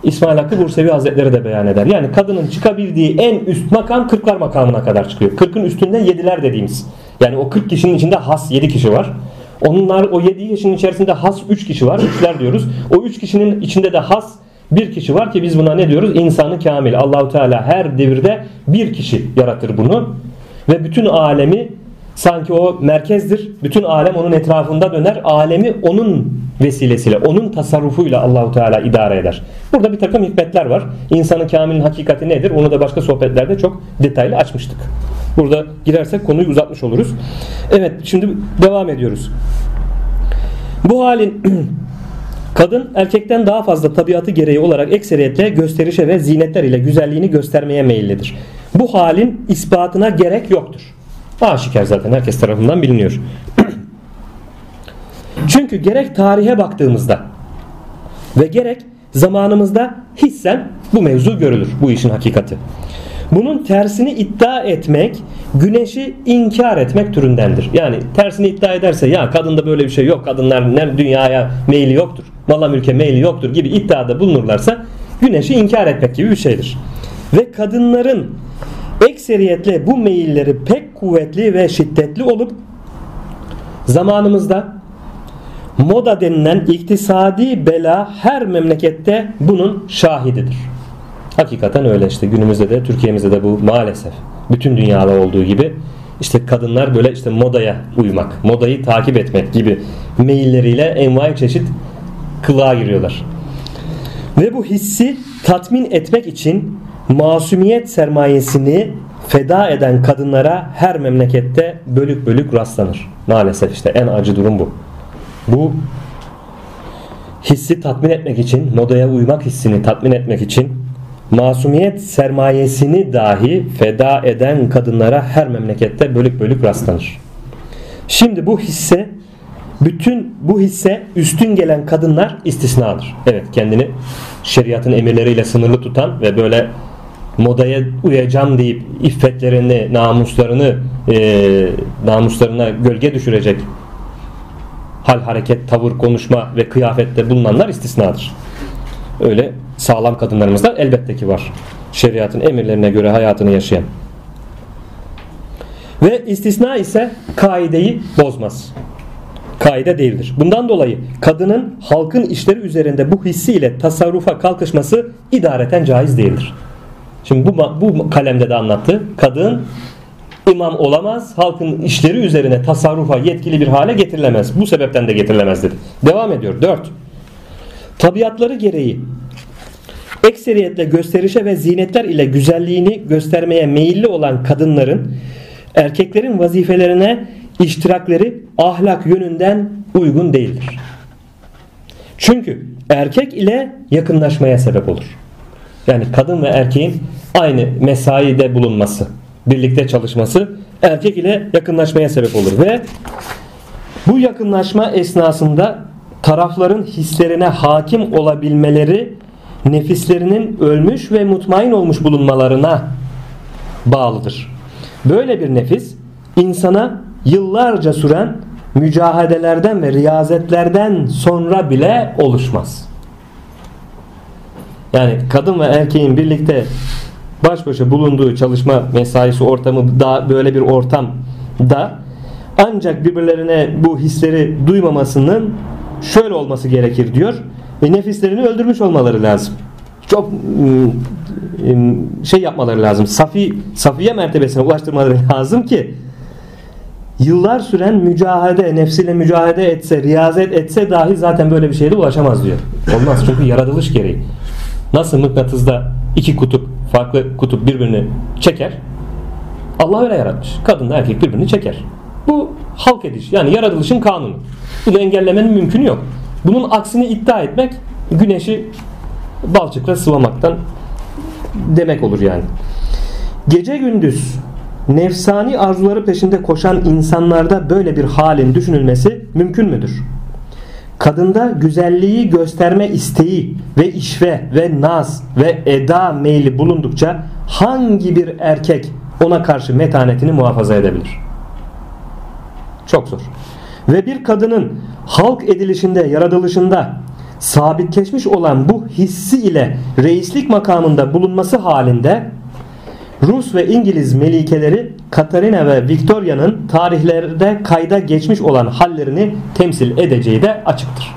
İsmail Hakkı Bursevi Hazretleri de beyan eder. Yani kadının çıkabildiği en üst makam kırklar makamına kadar çıkıyor. Kırkın üstünde yediler dediğimiz. Yani o 40 kişinin içinde has 7 kişi var. Onlar o 7 kişinin içerisinde has 3 kişi var. Üçler diyoruz. O 3 kişinin içinde de has bir kişi var ki biz buna ne diyoruz? İnsanı kamil. Allahu Teala her devirde bir kişi yaratır bunu. Ve bütün alemi sanki o merkezdir. Bütün alem onun etrafında döner. Alemi onun vesilesiyle, onun tasarrufuyla Allahu Teala idare eder. Burada bir takım hikmetler var. İnsanın kamilin hakikati nedir? Onu da başka sohbetlerde çok detaylı açmıştık. Burada girersek konuyu uzatmış oluruz. Evet, şimdi devam ediyoruz. Bu halin Kadın erkekten daha fazla tabiatı gereği olarak ekseriyetle gösterişe ve zinetler ile güzelliğini göstermeye meyillidir. Bu halin ispatına gerek yoktur. Aşikar zaten herkes tarafından biliniyor. Çünkü gerek tarihe baktığımızda ve gerek zamanımızda hissen bu mevzu görülür. Bu işin hakikati. Bunun tersini iddia etmek, güneşi inkar etmek türündendir. Yani tersini iddia ederse ya kadında böyle bir şey yok, kadınlar dünyaya meyli yoktur, mala mülke meyli yoktur gibi iddiada bulunurlarsa güneşi inkar etmek gibi bir şeydir. Ve kadınların ekseriyetle bu meyilleri pek kuvvetli ve şiddetli olup zamanımızda moda denilen iktisadi bela her memlekette bunun şahididir. Hakikaten öyle işte günümüzde de Türkiye'mizde de bu maalesef bütün dünyada olduğu gibi işte kadınlar böyle işte modaya uymak, modayı takip etmek gibi meyilleriyle envai çeşit kılığa giriyorlar. Ve bu hissi tatmin etmek için masumiyet sermayesini feda eden kadınlara her memlekette bölük bölük rastlanır. Maalesef işte en acı durum bu. Bu hissi tatmin etmek için, modaya uymak hissini tatmin etmek için masumiyet sermayesini dahi feda eden kadınlara her memlekette bölük bölük rastlanır. Şimdi bu hisse bütün bu hisse üstün gelen kadınlar istisnadır. Evet kendini şeriatın emirleriyle sınırlı tutan ve böyle modaya uyacağım deyip iffetlerini, namuslarını, e, namuslarına gölge düşürecek hal, hareket, tavır, konuşma ve kıyafette bulunanlar istisnadır. Öyle sağlam kadınlarımız da elbette ki var. Şeriatın emirlerine göre hayatını yaşayan. Ve istisna ise kaideyi bozmaz. Kaide değildir. Bundan dolayı kadının halkın işleri üzerinde bu hissiyle tasarrufa kalkışması idareten caiz değildir. Şimdi bu, bu kalemde de anlattı. Kadın imam olamaz, halkın işleri üzerine tasarrufa yetkili bir hale getirilemez. Bu sebepten de getirilemez dedi. Devam ediyor. 4. Tabiatları gereği ekseriyetle gösterişe ve zinetler ile güzelliğini göstermeye meyilli olan kadınların erkeklerin vazifelerine iştirakleri ahlak yönünden uygun değildir. Çünkü erkek ile yakınlaşmaya sebep olur. Yani kadın ve erkeğin aynı mesaide bulunması, birlikte çalışması erkek ile yakınlaşmaya sebep olur ve bu yakınlaşma esnasında tarafların hislerine hakim olabilmeleri nefislerinin ölmüş ve mutmain olmuş bulunmalarına bağlıdır. Böyle bir nefis insana yıllarca süren mücahedelerden ve riyazetlerden sonra bile oluşmaz. Yani kadın ve erkeğin birlikte baş başa bulunduğu çalışma mesaisi ortamı da böyle bir ortam da ancak birbirlerine bu hisleri duymamasının şöyle olması gerekir diyor ve nefislerini öldürmüş olmaları lazım. Çok şey yapmaları lazım. Safi safiye mertebesine ulaştırmaları lazım ki yıllar süren mücahede, nefsiyle mücahede etse, riyazet etse dahi zaten böyle bir şeyde ulaşamaz diyor. Olmaz çünkü yaratılış gereği. Nasıl mıknatısda iki kutup, farklı kutup birbirini çeker? Allah öyle yaratmış. Kadınla erkek birbirini çeker. Bu halk ediş yani yaratılışın kanunu. Bunu engellemenin mümkünü yok. Bunun aksini iddia etmek güneşi balçıkla sıvamaktan demek olur yani. Gece gündüz nefsani arzuları peşinde koşan insanlarda böyle bir halin düşünülmesi mümkün müdür? Kadında güzelliği gösterme isteği ve işve ve naz ve eda meyli bulundukça hangi bir erkek ona karşı metanetini muhafaza edebilir? Çok zor. Ve bir kadının halk edilişinde, yaratılışında sabitleşmiş olan bu hissi ile reislik makamında bulunması halinde Rus ve İngiliz melikeleri Katarina ve Victoria'nın tarihlerde kayda geçmiş olan hallerini temsil edeceği de açıktır.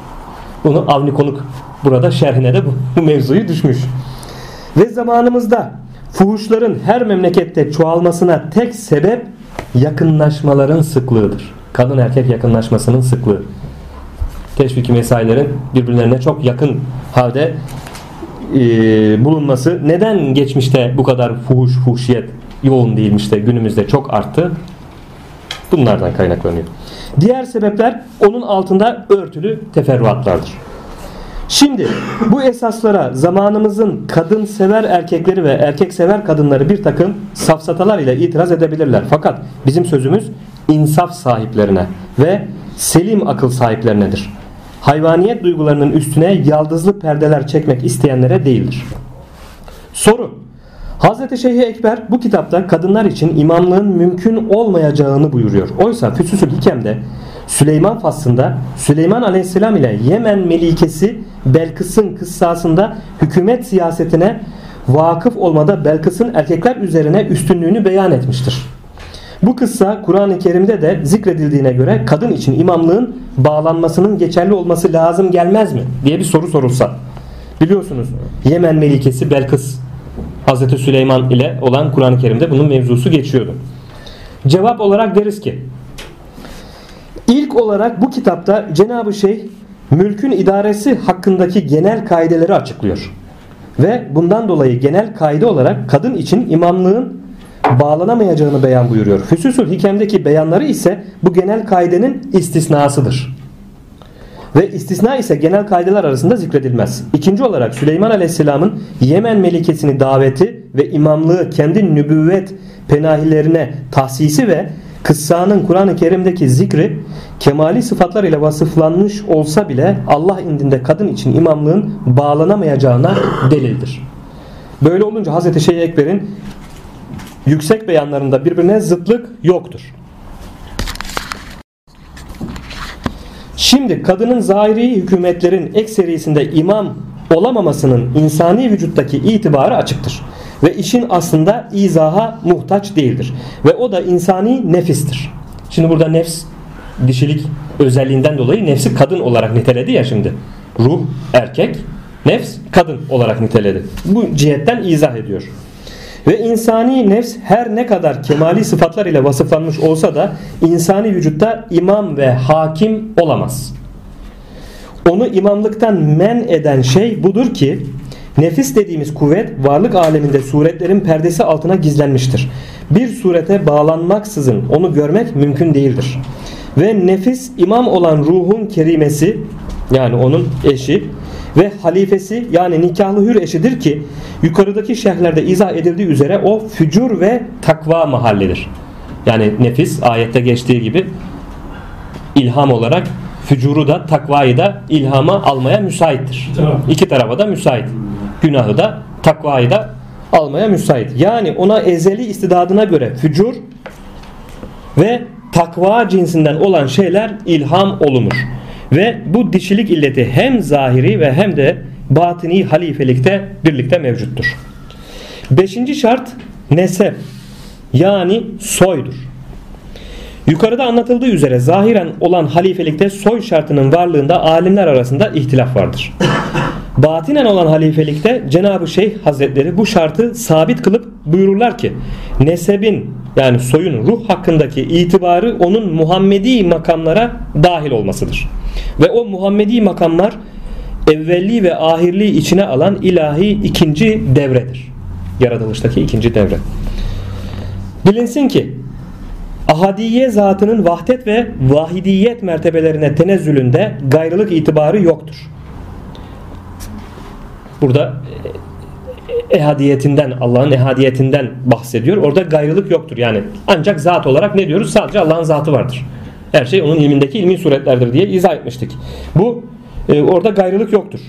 Bunu Avni Konuk burada şerhine de bu mevzuyu düşmüş. Ve zamanımızda fuhuşların her memlekette çoğalmasına tek sebep yakınlaşmaların sıklığıdır. Kadın erkek yakınlaşmasının sıklığı. Teşviki mesailerin birbirlerine çok yakın halde e, bulunması neden geçmişte bu kadar fuhuş fuhşiyet yoğun değilmiş de günümüzde çok arttı? Bunlardan kaynaklanıyor. Diğer sebepler onun altında örtülü teferruatlardır. Şimdi bu esaslara zamanımızın kadın sever erkekleri ve erkek sever kadınları bir takım safsatalar ile itiraz edebilirler. Fakat bizim sözümüz insaf sahiplerine ve selim akıl sahiplerinedir hayvaniyet duygularının üstüne yaldızlı perdeler çekmek isteyenlere değildir. Soru Hazreti Şeyh Ekber bu kitapta kadınlar için imamlığın mümkün olmayacağını buyuruyor. Oysa Füsusül Hikem'de Süleyman faslında Süleyman Aleyhisselam ile Yemen Melikesi Belkıs'ın kıssasında hükümet siyasetine vakıf olmada Belkıs'ın erkekler üzerine üstünlüğünü beyan etmiştir. Bu kıssa Kur'an-ı Kerim'de de zikredildiğine göre kadın için imamlığın bağlanmasının geçerli olması lazım gelmez mi diye bir soru sorulsa. Biliyorsunuz Yemen Melikesi Belkıs Hazreti Süleyman ile olan Kur'an-ı Kerim'de bunun mevzusu geçiyordu. Cevap olarak deriz ki ilk olarak bu kitapta Cenab-ı Şeyh mülkün idaresi hakkındaki genel kaideleri açıklıyor. Ve bundan dolayı genel kaide olarak kadın için imamlığın bağlanamayacağını beyan buyuruyor. Füsusül Hikem'deki beyanları ise bu genel kaidenin istisnasıdır. Ve istisna ise genel kaideler arasında zikredilmez. İkinci olarak Süleyman Aleyhisselam'ın Yemen melikesini daveti ve imamlığı kendi nübüvvet penahilerine tahsisi ve kıssanın Kur'an-ı Kerim'deki zikri kemali sıfatlar ile vasıflanmış olsa bile Allah indinde kadın için imamlığın bağlanamayacağına delildir. Böyle olunca Hz. Şeyh Ekber'in yüksek beyanlarında birbirine zıtlık yoktur. Şimdi kadının zahiri hükümetlerin ekserisinde imam olamamasının insani vücuttaki itibarı açıktır. Ve işin aslında izaha muhtaç değildir. Ve o da insani nefistir. Şimdi burada nefs dişilik özelliğinden dolayı nefsi kadın olarak niteledi ya şimdi. Ruh erkek, nefs kadın olarak niteledi. Bu cihetten izah ediyor. Ve insani nefs her ne kadar kemali sıfatlar ile vasıflanmış olsa da insani vücutta imam ve hakim olamaz. Onu imamlıktan men eden şey budur ki nefis dediğimiz kuvvet varlık aleminde suretlerin perdesi altına gizlenmiştir. Bir surete bağlanmaksızın onu görmek mümkün değildir. Ve nefis imam olan ruhun kerimesi yani onun eşi ve halifesi yani nikahlı hür eşidir ki yukarıdaki şerhlerde izah edildiği üzere o fücur ve takva mahallidir. Yani nefis ayette geçtiği gibi ilham olarak fücuru da takvayı da ilhama almaya müsaittir. İki tarafa da müsait. Günahı da takvayı da almaya müsait. Yani ona ezeli istidadına göre fücur ve takva cinsinden olan şeyler ilham olunur. Ve bu dişilik illeti hem zahiri ve hem de batini halifelikte birlikte mevcuttur. Beşinci şart nesep yani soydur. Yukarıda anlatıldığı üzere zahiren olan halifelikte soy şartının varlığında alimler arasında ihtilaf vardır. Batinen olan halifelikte Cenab-ı Şeyh Hazretleri bu şartı sabit kılıp buyururlar ki nesebin yani soyun ruh hakkındaki itibarı onun Muhammedi makamlara dahil olmasıdır. Ve o Muhammedi makamlar evvelliği ve ahirliği içine alan ilahi ikinci devredir. Yaratılıştaki ikinci devre. Bilinsin ki ahadiye zatının vahdet ve vahidiyet mertebelerine tenezzülünde gayrılık itibarı yoktur. Burada ehadiyetinden Allah'ın ehadiyetinden bahsediyor. Orada gayrılık yoktur. Yani ancak zat olarak ne diyoruz? Sadece Allah'ın zatı vardır. Her şey onun ilmindeki ilmi suretlerdir diye izah etmiştik. Bu e, orada gayrılık yoktur.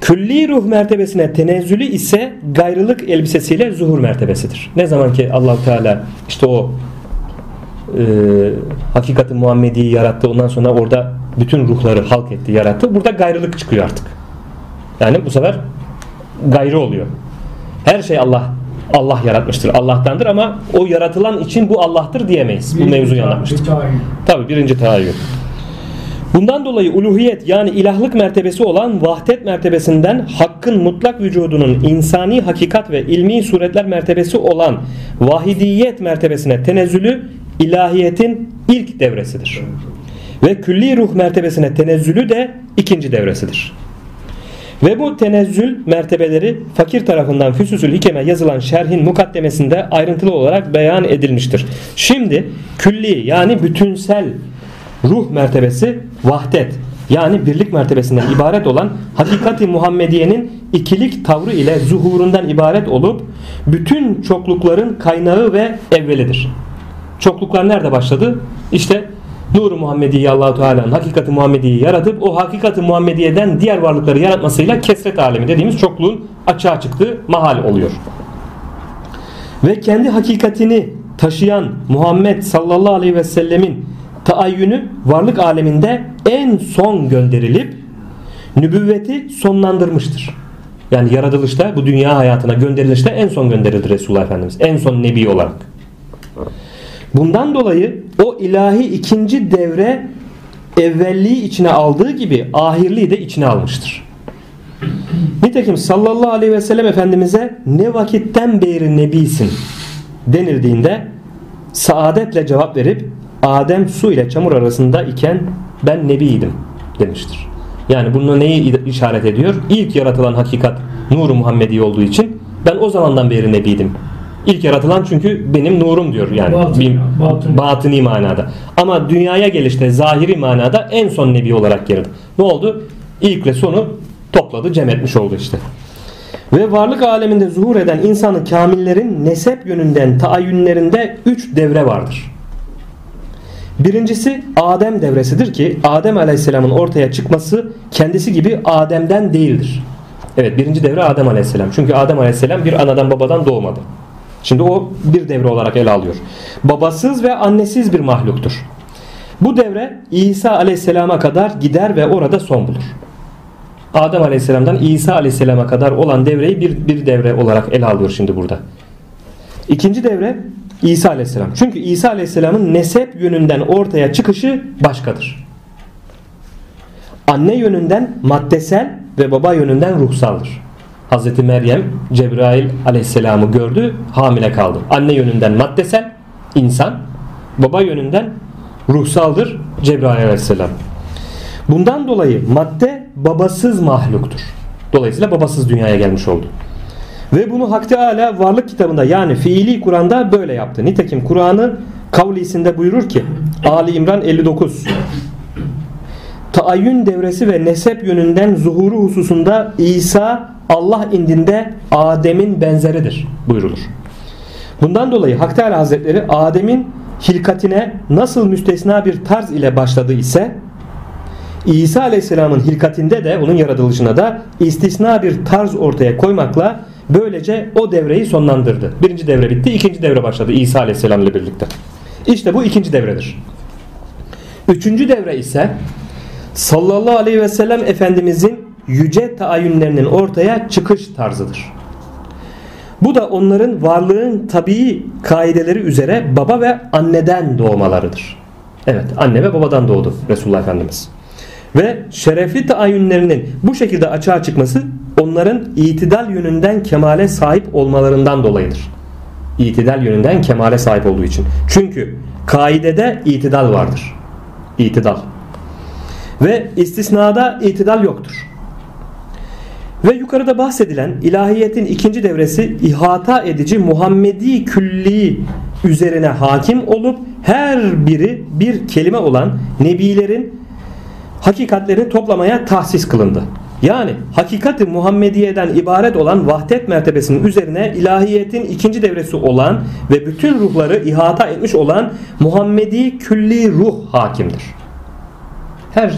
Külli ruh mertebesine tenezzülü ise gayrılık elbisesiyle zuhur mertebesidir. Ne zaman ki allah Teala işte o e, hakikati Muhammedi'yi yarattı ondan sonra orada bütün ruhları halk etti yarattı. Burada gayrılık çıkıyor artık. Yani bu sefer gayrı oluyor. Her şey Allah Allah yaratmıştır. Allah'tandır ama o yaratılan için bu Allah'tır diyemeyiz. Bu mevzuyu anlatmıştık. Tabi birinci tahayyül. Bundan dolayı uluhiyet yani ilahlık mertebesi olan vahdet mertebesinden hakkın mutlak vücudunun insani hakikat ve ilmi suretler mertebesi olan vahidiyet mertebesine tenezzülü ilahiyetin ilk devresidir. Ve külli ruh mertebesine tenezzülü de ikinci devresidir. Ve bu tenezzül mertebeleri fakir tarafından Füsusül Hikem'e yazılan şerhin mukaddemesinde ayrıntılı olarak beyan edilmiştir. Şimdi külli yani bütünsel ruh mertebesi vahdet yani birlik mertebesinden ibaret olan hakikati Muhammediye'nin ikilik tavrı ile zuhurundan ibaret olup bütün çoklukların kaynağı ve evvelidir. Çokluklar nerede başladı? İşte Nur-u Muhammediye Allahu Teala'nın hakikati Muhammediye'yi yaratıp o hakikati Muhammediye'den diğer varlıkları yaratmasıyla kesret alemi dediğimiz çokluğun açığa çıktığı mahal oluyor. Ve kendi hakikatini taşıyan Muhammed sallallahu aleyhi ve sellemin taayyünü varlık aleminde en son gönderilip nübüvveti sonlandırmıştır. Yani yaratılışta bu dünya hayatına gönderilişte en son gönderildi Resulullah Efendimiz. En son nebi olarak. Bundan dolayı o ilahi ikinci devre evvelliği içine aldığı gibi ahirliği de içine almıştır. Nitekim sallallahu aleyhi ve sellem Efendimiz'e ne vakitten beri nebisin denildiğinde saadetle cevap verip Adem su ile çamur arasında iken ben nebiydim demiştir. Yani bunu neyi işaret ediyor? İlk yaratılan hakikat nuru Muhammedi olduğu için ben o zamandan beri nebiydim. İlk yaratılan çünkü benim nurum diyor yani. Batın- Bir- batın. batıni manada. Ama dünyaya gelişte zahiri manada en son nebi olarak geldi. Ne oldu? İlkle sonu topladı, cem etmiş oldu işte. Ve varlık aleminde zuhur eden insanı kamillerin nesep yönünden taayyünlerinde üç devre vardır. Birincisi Adem devresidir ki Adem Aleyhisselam'ın ortaya çıkması kendisi gibi Adem'den değildir. Evet birinci devre Adem Aleyhisselam. Çünkü Adem Aleyhisselam bir anadan babadan doğmadı. Şimdi o bir devre olarak ele alıyor. Babasız ve annesiz bir mahluktur. Bu devre İsa Aleyhisselam'a kadar gider ve orada son bulur. Adem Aleyhisselam'dan İsa Aleyhisselam'a kadar olan devreyi bir, bir devre olarak ele alıyor şimdi burada. İkinci devre İsa Aleyhisselam. Çünkü İsa Aleyhisselam'ın nesep yönünden ortaya çıkışı başkadır. Anne yönünden maddesel ve baba yönünden ruhsaldır. Hazreti Meryem Cebrail Aleyhisselam'ı gördü, hamile kaldı. Anne yönünden maddesel, insan, baba yönünden ruhsaldır Cebrail Aleyhisselam. Bundan dolayı madde babasız mahluktur. Dolayısıyla babasız dünyaya gelmiş oldu. Ve bunu Hak Teala varlık kitabında yani fiili Kur'an'da böyle yaptı. Nitekim Kur'an'ı kavlisinde buyurur ki Ali İmran 59 Taayyün devresi ve nesep yönünden zuhuru hususunda İsa Allah indinde Adem'in benzeridir buyurulur. Bundan dolayı Hak Teala Hazretleri Adem'in hilkatine nasıl müstesna bir tarz ile başladı ise İsa Aleyhisselam'ın hilkatinde de onun yaratılışına da istisna bir tarz ortaya koymakla böylece o devreyi sonlandırdı. Birinci devre bitti, ikinci devre başladı İsa Aleyhisselam ile birlikte. İşte bu ikinci devredir. Üçüncü devre ise sallallahu aleyhi ve sellem Efendimizin yüce taayyünlerinin ortaya çıkış tarzıdır. Bu da onların varlığın tabii kaideleri üzere baba ve anneden doğmalarıdır. Evet anne ve babadan doğdu Resulullah Efendimiz. Ve şerefli taayyünlerinin bu şekilde açığa çıkması onların itidal yönünden kemale sahip olmalarından dolayıdır. İtidal yönünden kemale sahip olduğu için. Çünkü kaidede itidal vardır. İtidal. Ve istisnada itidal yoktur. Ve yukarıda bahsedilen ilahiyetin ikinci devresi ihata edici Muhammedi külli üzerine hakim olup her biri bir kelime olan nebilerin hakikatlerini toplamaya tahsis kılındı. Yani hakikati Muhammediye'den ibaret olan vahdet mertebesinin üzerine ilahiyetin ikinci devresi olan ve bütün ruhları ihata etmiş olan Muhammedi külli ruh hakimdir. Her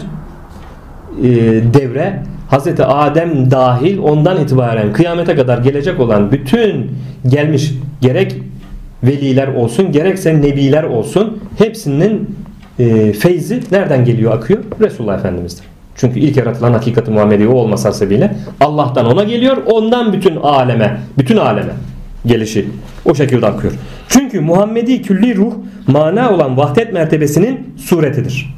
e, devre Hazreti Adem dahil ondan itibaren kıyamete kadar gelecek olan bütün gelmiş gerek veliler olsun gerekse nebiler olsun hepsinin e, feyzi nereden geliyor akıyor? Resulullah Efendimiz'dir. Çünkü ilk yaratılan hakikati Muhammedi o olmasa sebebiyle Allah'tan ona geliyor ondan bütün aleme bütün aleme gelişi o şekilde akıyor. Çünkü Muhammedi külli ruh mana olan vahdet mertebesinin suretidir.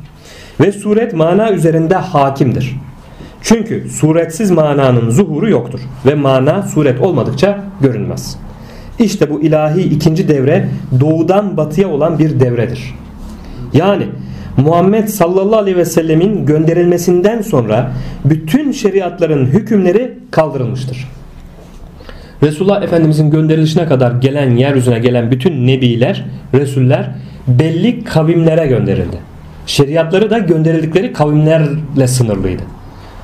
Ve suret mana üzerinde hakimdir. Çünkü suretsiz mananın zuhuru yoktur ve mana suret olmadıkça görünmez. İşte bu ilahi ikinci devre doğudan batıya olan bir devredir. Yani Muhammed sallallahu aleyhi ve sellemin gönderilmesinden sonra bütün şeriatların hükümleri kaldırılmıştır. Resulullah Efendimizin gönderilişine kadar gelen yeryüzüne gelen bütün nebiler, resuller belli kavimlere gönderildi. Şeriatları da gönderildikleri kavimlerle sınırlıydı.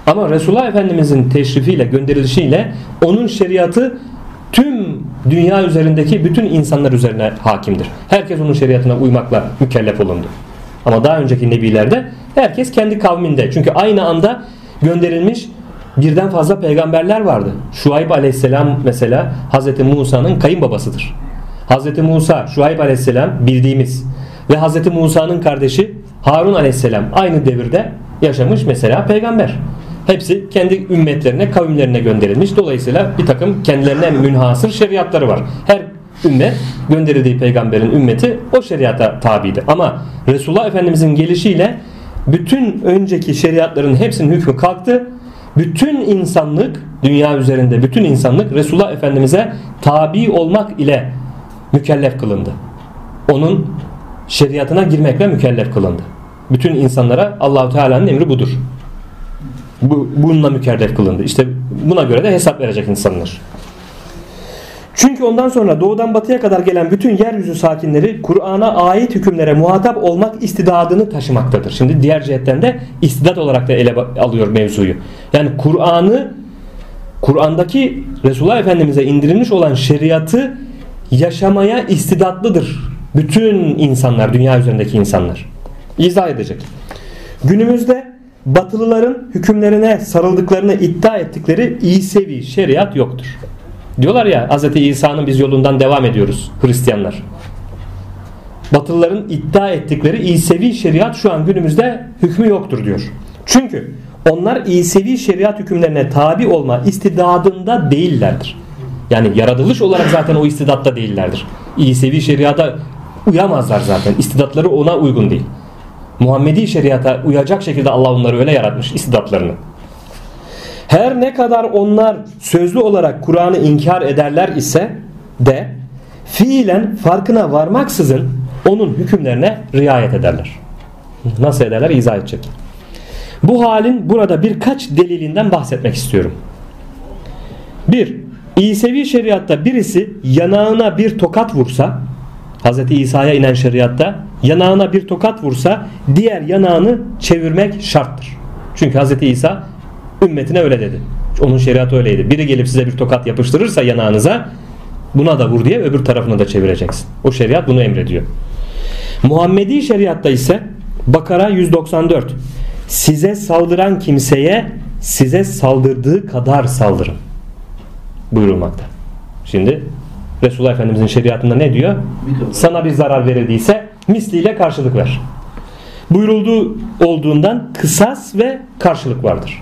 Ama Resulullah Efendimizin teşrifiyle, gönderilişiyle onun şeriatı tüm dünya üzerindeki bütün insanlar üzerine hakimdir. Herkes onun şeriatına uymakla mükellef olundu. Ama daha önceki nebilerde herkes kendi kavminde. Çünkü aynı anda gönderilmiş birden fazla peygamberler vardı. Şuayb aleyhisselam mesela Hazreti Musa'nın kayınbabasıdır. Hazreti Musa, Şuayb aleyhisselam bildiğimiz ve Hazreti Musa'nın kardeşi Harun aleyhisselam aynı devirde yaşamış mesela peygamber. Hepsi kendi ümmetlerine, kavimlerine gönderilmiş. Dolayısıyla bir takım kendilerine münhasır şeriatları var. Her ümmet gönderildiği peygamberin ümmeti o şeriata tabiydi. Ama Resulullah Efendimizin gelişiyle bütün önceki şeriatların hepsinin hükmü kalktı. Bütün insanlık, dünya üzerinde bütün insanlık Resulullah Efendimiz'e tabi olmak ile mükellef kılındı. onun şeriatına girmekle mükellef kılındı. Bütün insanlara Allahu Teala'nın emri budur. Bu, bununla mükellef kılındı. İşte buna göre de hesap verecek insanlar. Çünkü ondan sonra doğudan batıya kadar gelen bütün yeryüzü sakinleri Kur'an'a ait hükümlere muhatap olmak istidadını taşımaktadır. Şimdi diğer cihetten de istidat olarak da ele alıyor mevzuyu. Yani Kur'an'ı Kur'an'daki Resulullah Efendimiz'e indirilmiş olan şeriatı yaşamaya istidatlıdır. Bütün insanlar, dünya üzerindeki insanlar. İzah edecek. Günümüzde Batılıların hükümlerine sarıldıklarını iddia ettikleri İsevi şeriat yoktur. Diyorlar ya Hz. İsa'nın biz yolundan devam ediyoruz Hristiyanlar. Batılıların iddia ettikleri İsevi şeriat şu an günümüzde hükmü yoktur diyor. Çünkü onlar İsevi şeriat hükümlerine tabi olma istidadında değillerdir. Yani yaratılış olarak zaten o istidatta değillerdir. İsevi şeriata uyamazlar zaten. İstidatları ona uygun değil. Muhammedi şeriata uyacak şekilde Allah onları öyle yaratmış istidatlarını. Her ne kadar onlar sözlü olarak Kur'an'ı inkar ederler ise de fiilen farkına varmaksızın onun hükümlerine riayet ederler. Nasıl ederler? İzah edecek. Bu halin burada birkaç delilinden bahsetmek istiyorum. 1. İsevi şeriatta birisi yanağına bir tokat vursa Hz. İsa'ya inen şeriatta yanağına bir tokat vursa diğer yanağını çevirmek şarttır. Çünkü Hz. İsa ümmetine öyle dedi. Onun şeriatı öyleydi. Biri gelip size bir tokat yapıştırırsa yanağınıza buna da vur diye öbür tarafını da çevireceksin. O şeriat bunu emrediyor. Muhammedi şeriatta ise Bakara 194 Size saldıran kimseye size saldırdığı kadar saldırın buyurulmakta. Şimdi Resulullah Efendimizin şeriatında ne diyor? Sana bir zarar verildiyse misliyle karşılık ver. Buyurulduğu olduğundan kısas ve karşılık vardır.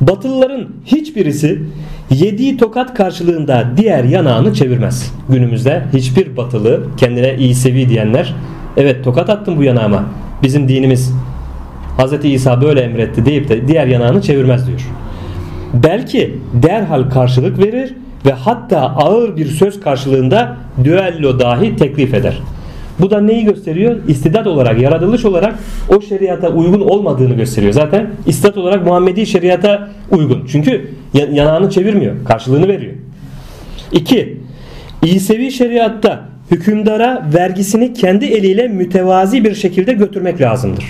Batılıların hiçbirisi yediği tokat karşılığında diğer yanağını çevirmez. Günümüzde hiçbir batılı kendine iyi sevi diyenler evet tokat attım bu yanağıma bizim dinimiz Hz. İsa böyle emretti deyip de diğer yanağını çevirmez diyor. Belki derhal karşılık verir ve hatta ağır bir söz karşılığında düello dahi teklif eder. Bu da neyi gösteriyor? İstidat olarak, yaratılış olarak o şeriata uygun olmadığını gösteriyor. Zaten istidat olarak Muhammedi şeriata uygun. Çünkü yanağını çevirmiyor, karşılığını veriyor. 2. İsevi şeriatta hükümdara vergisini kendi eliyle mütevazi bir şekilde götürmek lazımdır.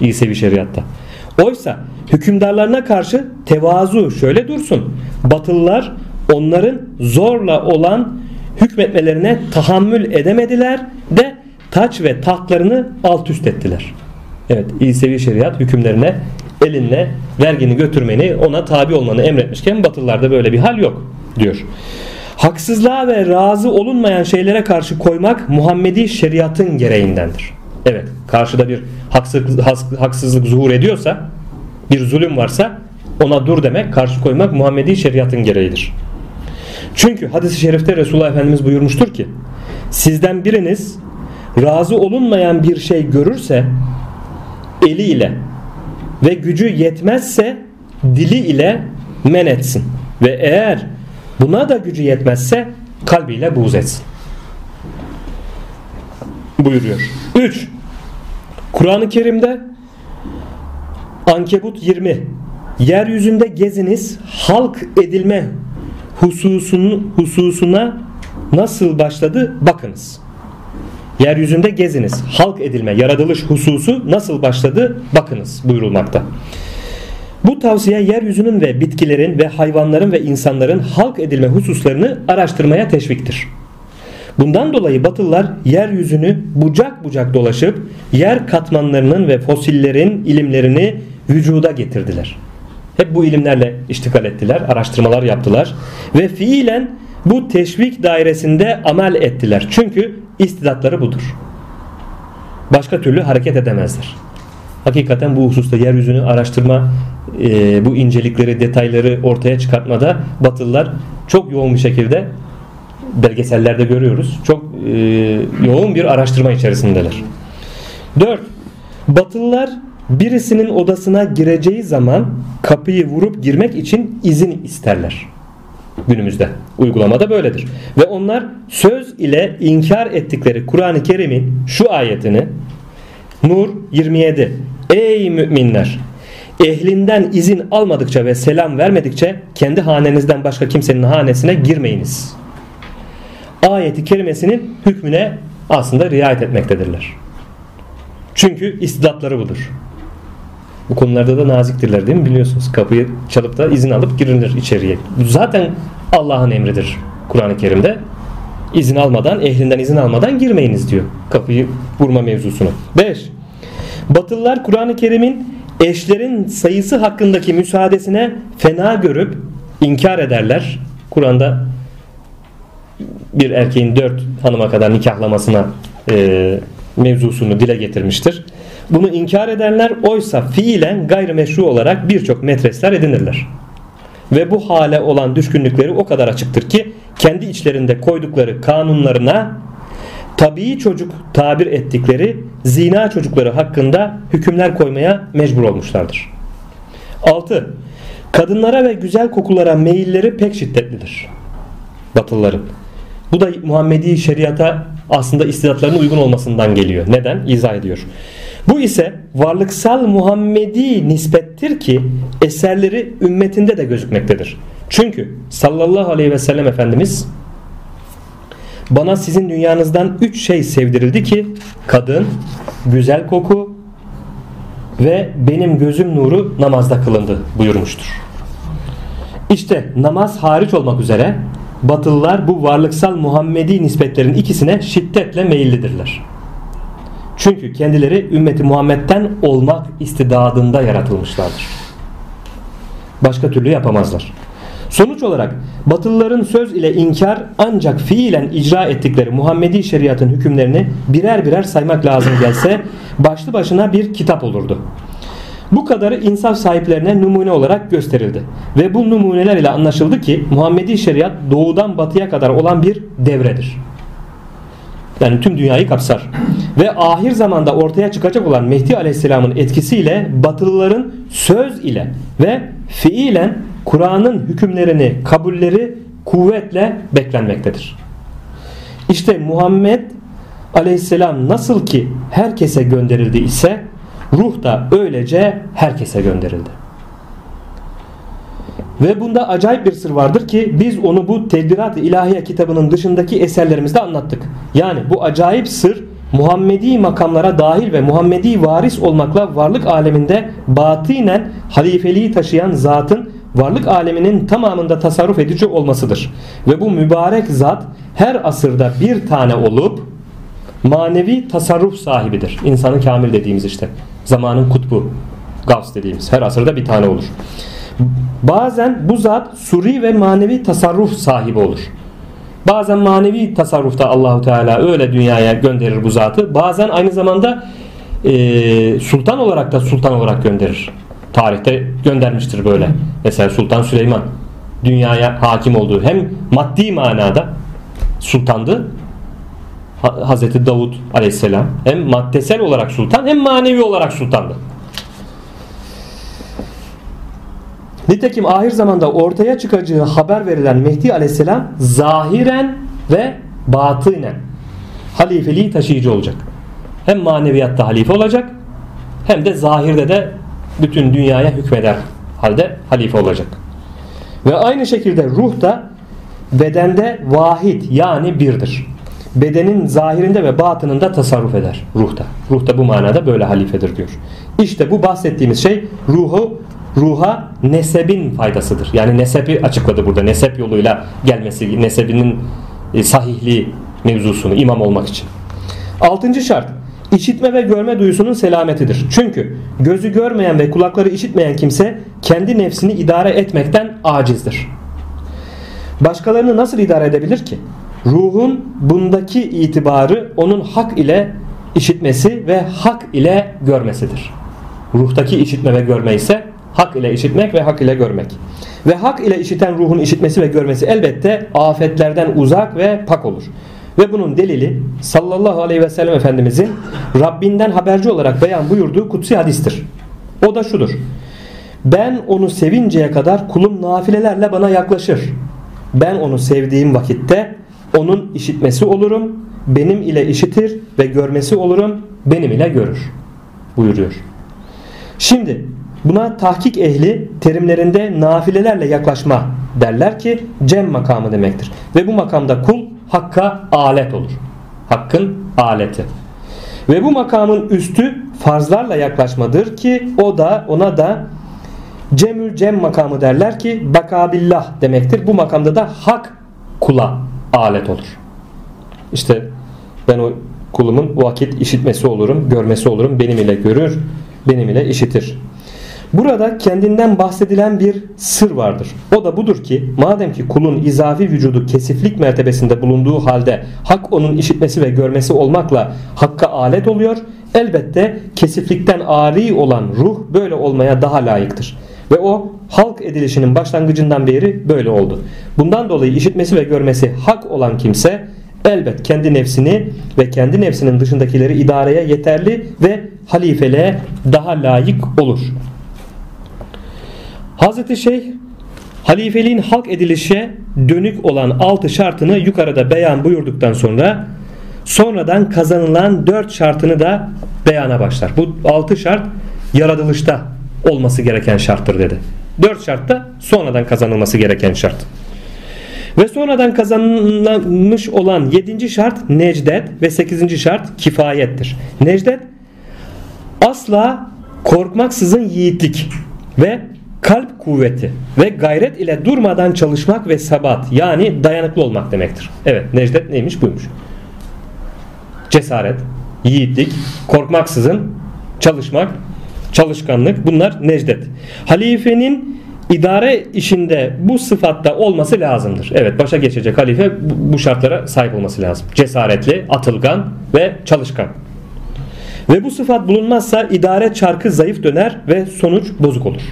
İsevi şeriatta. Oysa hükümdarlarına karşı tevazu şöyle dursun. Batılılar onların zorla olan hükmetmelerine tahammül edemediler de taç ve tahtlarını alt üst ettiler. Evet İsevi şeriat hükümlerine elinle vergini götürmeni ona tabi olmanı emretmişken batılılarda böyle bir hal yok diyor. Haksızlığa ve razı olunmayan şeylere karşı koymak Muhammedi şeriatın gereğindendir. Evet karşıda bir haksızlık, haksızlık zuhur ediyorsa bir zulüm varsa ona dur demek karşı koymak Muhammedi şeriatın gereğidir. Çünkü hadis-i şerifte Resulullah Efendimiz buyurmuştur ki sizden biriniz razı olunmayan bir şey görürse eliyle ve gücü yetmezse dili ile men etsin. Ve eğer buna da gücü yetmezse kalbiyle buğz etsin. Buyuruyor. 3. Kur'an-ı Kerim'de Ankebut 20 Yeryüzünde geziniz halk edilme hususun, hususuna nasıl başladı bakınız. Yeryüzünde geziniz. Halk edilme, yaratılış hususu nasıl başladı bakınız buyurulmakta. Bu tavsiye yeryüzünün ve bitkilerin ve hayvanların ve insanların halk edilme hususlarını araştırmaya teşviktir. Bundan dolayı Batılılar yeryüzünü bucak bucak dolaşıp yer katmanlarının ve fosillerin ilimlerini vücuda getirdiler. Hep bu ilimlerle iştikal ettiler, araştırmalar yaptılar ve fiilen bu teşvik dairesinde amel ettiler. Çünkü istidatları budur. Başka türlü hareket edemezler. Hakikaten bu hususta yeryüzünü araştırma, e, bu incelikleri, detayları ortaya çıkartmada Batılılar çok yoğun bir şekilde belgesellerde görüyoruz. Çok e, yoğun bir araştırma içerisindeler. 4. Batılılar birisinin odasına gireceği zaman kapıyı vurup girmek için izin isterler. günümüzde. Uygulamada böyledir. Ve onlar söz ile inkar ettikleri Kur'an-ı Kerim'in şu ayetini Nur 27 Ey müminler ehlinden izin almadıkça ve selam vermedikçe kendi hanenizden başka kimsenin hanesine girmeyiniz. Ayeti kerimesinin hükmüne aslında riayet etmektedirler. Çünkü istidatları budur. Bu konularda da naziktirler değil mi biliyorsunuz. Kapıyı çalıp da izin alıp girilir içeriye. Zaten Allah'ın emridir Kur'an-ı Kerim'de. İzin almadan, ehlinden izin almadan girmeyiniz diyor. Kapıyı vurma mevzusunu. 5. Batılılar Kur'an-ı Kerim'in eşlerin sayısı hakkındaki müsaadesine fena görüp inkar ederler. Kur'an'da bir erkeğin dört hanıma kadar nikahlamasına e, mevzusunu dile getirmiştir. Bunu inkar ederler oysa fiilen gayrimeşru olarak birçok metresler edinirler. Ve bu hale olan düşkünlükleri o kadar açıktır ki kendi içlerinde koydukları kanunlarına tabii çocuk tabir ettikleri zina çocukları hakkında hükümler koymaya mecbur olmuşlardır. 6. Kadınlara ve güzel kokulara meyilleri pek şiddetlidir. Batılıların. Bu da Muhammedi şeriata aslında istidatlarının uygun olmasından geliyor. Neden? İzah ediyor. Bu ise varlıksal Muhammedi nispettir ki eserleri ümmetinde de gözükmektedir. Çünkü sallallahu aleyhi ve sellem Efendimiz bana sizin dünyanızdan üç şey sevdirildi ki kadın, güzel koku ve benim gözüm nuru namazda kılındı buyurmuştur. İşte namaz hariç olmak üzere Batılılar bu varlıksal Muhammedi nispetlerin ikisine şiddetle meyillidirler. Çünkü kendileri ümmeti Muhammed'den olmak istidadında yaratılmışlardır. Başka türlü yapamazlar. Sonuç olarak Batılıların söz ile inkar ancak fiilen icra ettikleri Muhammedi şeriatın hükümlerini birer birer saymak lazım gelse başlı başına bir kitap olurdu. Bu kadarı insaf sahiplerine numune olarak gösterildi. Ve bu numuneler ile anlaşıldı ki Muhammedi şeriat doğudan batıya kadar olan bir devredir. Yani tüm dünyayı kapsar. Ve ahir zamanda ortaya çıkacak olan Mehdi Aleyhisselam'ın etkisiyle Batılıların söz ile ve fiilen Kur'an'ın hükümlerini, kabulleri kuvvetle beklenmektedir. İşte Muhammed Aleyhisselam nasıl ki herkese gönderildi ise ruh da öylece herkese gönderildi. Ve bunda acayip bir sır vardır ki biz onu bu Tedbirat-ı İlahiye kitabının dışındaki eserlerimizde anlattık. Yani bu acayip sır Muhammedi makamlara dahil ve Muhammedi varis olmakla varlık aleminde batinen halifeliği taşıyan zatın varlık aleminin tamamında tasarruf edici olmasıdır. Ve bu mübarek zat her asırda bir tane olup manevi tasarruf sahibidir. İnsanı kamil dediğimiz işte. Zamanın kutbu. Gavs dediğimiz. Her asırda bir tane olur. Bazen bu zat suri ve manevi tasarruf sahibi olur. Bazen manevi tasarrufta Allahu Teala öyle dünyaya gönderir bu zatı. Bazen aynı zamanda e, sultan olarak da sultan olarak gönderir. Tarihte göndermiştir böyle. Mesela Sultan Süleyman dünyaya hakim olduğu hem maddi manada sultandı Hazreti Davut aleyhisselam hem maddesel olarak sultan hem manevi olarak sultandı. Nitekim ahir zamanda ortaya çıkacağı haber verilen Mehdi aleyhisselam zahiren ve batınen halifeliği taşıyıcı olacak. Hem maneviyatta halife olacak hem de zahirde de bütün dünyaya hükmeder halde halife olacak. Ve aynı şekilde ruh da bedende vahid yani birdir. Bedenin zahirinde ve batınında tasarruf eder ruhta. Ruhta bu manada böyle halifedir diyor. İşte bu bahsettiğimiz şey ruhu ruha nesebin faydasıdır. Yani nesebi açıkladı burada. Nesep yoluyla gelmesi, nesebinin e, sahihliği mevzusunu imam olmak için. Altıncı şart işitme ve görme duyusunun selametidir. Çünkü gözü görmeyen ve kulakları işitmeyen kimse kendi nefsini idare etmekten acizdir. Başkalarını nasıl idare edebilir ki? Ruhun bundaki itibarı onun hak ile işitmesi ve hak ile görmesidir. Ruhtaki işitme ve görme ise hak ile işitmek ve hak ile görmek. Ve hak ile işiten ruhun işitmesi ve görmesi elbette afetlerden uzak ve pak olur. Ve bunun delili sallallahu aleyhi ve sellem Efendimizin Rabbinden haberci olarak beyan buyurduğu kutsi hadistir. O da şudur. Ben onu sevinceye kadar kulum nafilelerle bana yaklaşır. Ben onu sevdiğim vakitte onun işitmesi olurum. Benim ile işitir ve görmesi olurum. Benim ile görür. Buyuruyor. Şimdi buna tahkik ehli terimlerinde nafilelerle yaklaşma derler ki cem makamı demektir. Ve bu makamda kul hakka alet olur. Hakkın aleti. Ve bu makamın üstü farzlarla yaklaşmadır ki o da ona da cemül cem makamı derler ki bakabillah demektir. Bu makamda da hak kula alet olur. İşte ben o kulumun vakit işitmesi olurum, görmesi olurum, benim ile görür, benim ile işitir. Burada kendinden bahsedilen bir sır vardır. O da budur ki madem ki kulun izafi vücudu kesiflik mertebesinde bulunduğu halde hak onun işitmesi ve görmesi olmakla hakka alet oluyor. Elbette kesiflikten ari olan ruh böyle olmaya daha layıktır. Ve o halk edilişinin başlangıcından beri böyle oldu. Bundan dolayı işitmesi ve görmesi hak olan kimse elbet kendi nefsini ve kendi nefsinin dışındakileri idareye yeterli ve halifeliğe daha layık olur. Hazreti Şeyh halifeliğin halk edilişe dönük olan altı şartını yukarıda beyan buyurduktan sonra sonradan kazanılan dört şartını da beyana başlar. Bu altı şart yaratılışta olması gereken şarttır dedi. Dört şart da sonradan kazanılması gereken şart. Ve sonradan kazanılmış olan yedinci şart necdet ve sekizinci şart kifayettir. Necdet asla korkmaksızın yiğitlik ve kalp kuvveti ve gayret ile durmadan çalışmak ve sabat yani dayanıklı olmak demektir. Evet Necdet neymiş buymuş. Cesaret, yiğitlik, korkmaksızın çalışmak, çalışkanlık bunlar Necdet. Halifenin idare işinde bu sıfatta olması lazımdır. Evet başa geçecek halife bu şartlara sahip olması lazım. Cesaretli, atılgan ve çalışkan. Ve bu sıfat bulunmazsa idare çarkı zayıf döner ve sonuç bozuk olur.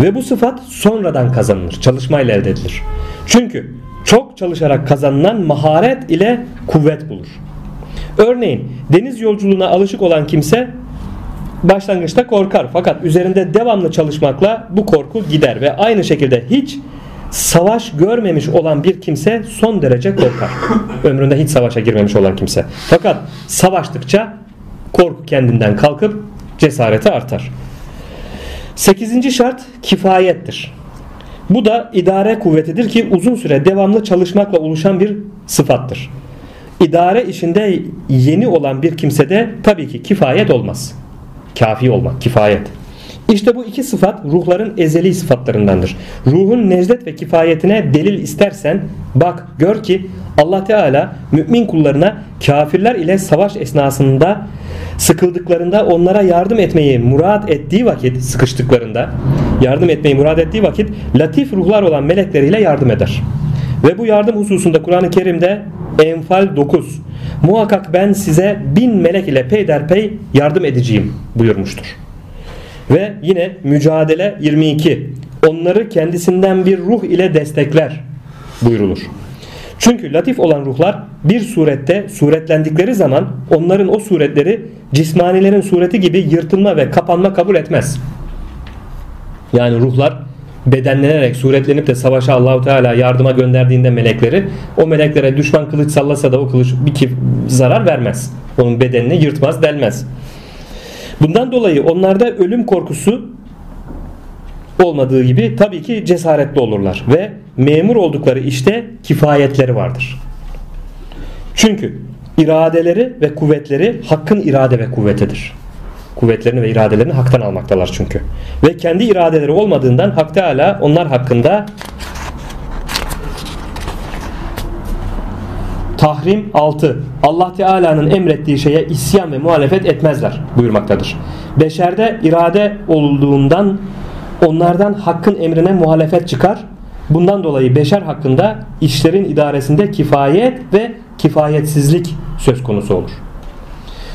Ve bu sıfat sonradan kazanılır. Çalışmayla elde edilir. Çünkü çok çalışarak kazanılan maharet ile kuvvet bulur. Örneğin deniz yolculuğuna alışık olan kimse başlangıçta korkar fakat üzerinde devamlı çalışmakla bu korku gider ve aynı şekilde hiç savaş görmemiş olan bir kimse son derece korkar. Ömründe hiç savaşa girmemiş olan kimse. Fakat savaştıkça korku kendinden kalkıp cesareti artar. Sekizinci şart kifayettir. Bu da idare kuvvetidir ki uzun süre devamlı çalışmakla oluşan bir sıfattır. İdare işinde yeni olan bir kimsede tabii ki kifayet olmaz. Kafi olmak, kifayet. İşte bu iki sıfat ruhların ezeli sıfatlarındandır. Ruhun necdet ve kifayetine delil istersen bak gör ki Allah Teala mümin kullarına kafirler ile savaş esnasında sıkıldıklarında onlara yardım etmeyi murat ettiği vakit sıkıştıklarında yardım etmeyi murat ettiği vakit latif ruhlar olan melekleriyle yardım eder. Ve bu yardım hususunda Kur'an-ı Kerim'de Enfal 9 muhakkak ben size bin melek ile peyderpey yardım edeceğim buyurmuştur. Ve yine mücadele 22 onları kendisinden bir ruh ile destekler buyurulur. Çünkü latif olan ruhlar bir surette suretlendikleri zaman onların o suretleri cismanilerin sureti gibi yırtılma ve kapanma kabul etmez. Yani ruhlar bedenlenerek suretlenip de savaşa Allahu Teala yardıma gönderdiğinde melekleri o meleklere düşman kılıç sallasa da o kılıç bir zarar vermez. Onun bedenini yırtmaz, delmez. Bundan dolayı onlarda ölüm korkusu olmadığı gibi tabii ki cesaretli olurlar ve memur oldukları işte kifayetleri vardır. Çünkü iradeleri ve kuvvetleri hakkın irade ve kuvvetidir. Kuvvetlerini ve iradelerini haktan almaktalar çünkü. Ve kendi iradeleri olmadığından Hak Teala onlar hakkında Tahrim 6. Allah Teala'nın emrettiği şeye isyan ve muhalefet etmezler buyurmaktadır. Beşerde irade olduğundan onlardan hakkın emrine muhalefet çıkar. Bundan dolayı beşer hakkında işlerin idaresinde kifayet ve kifayetsizlik söz konusu olur.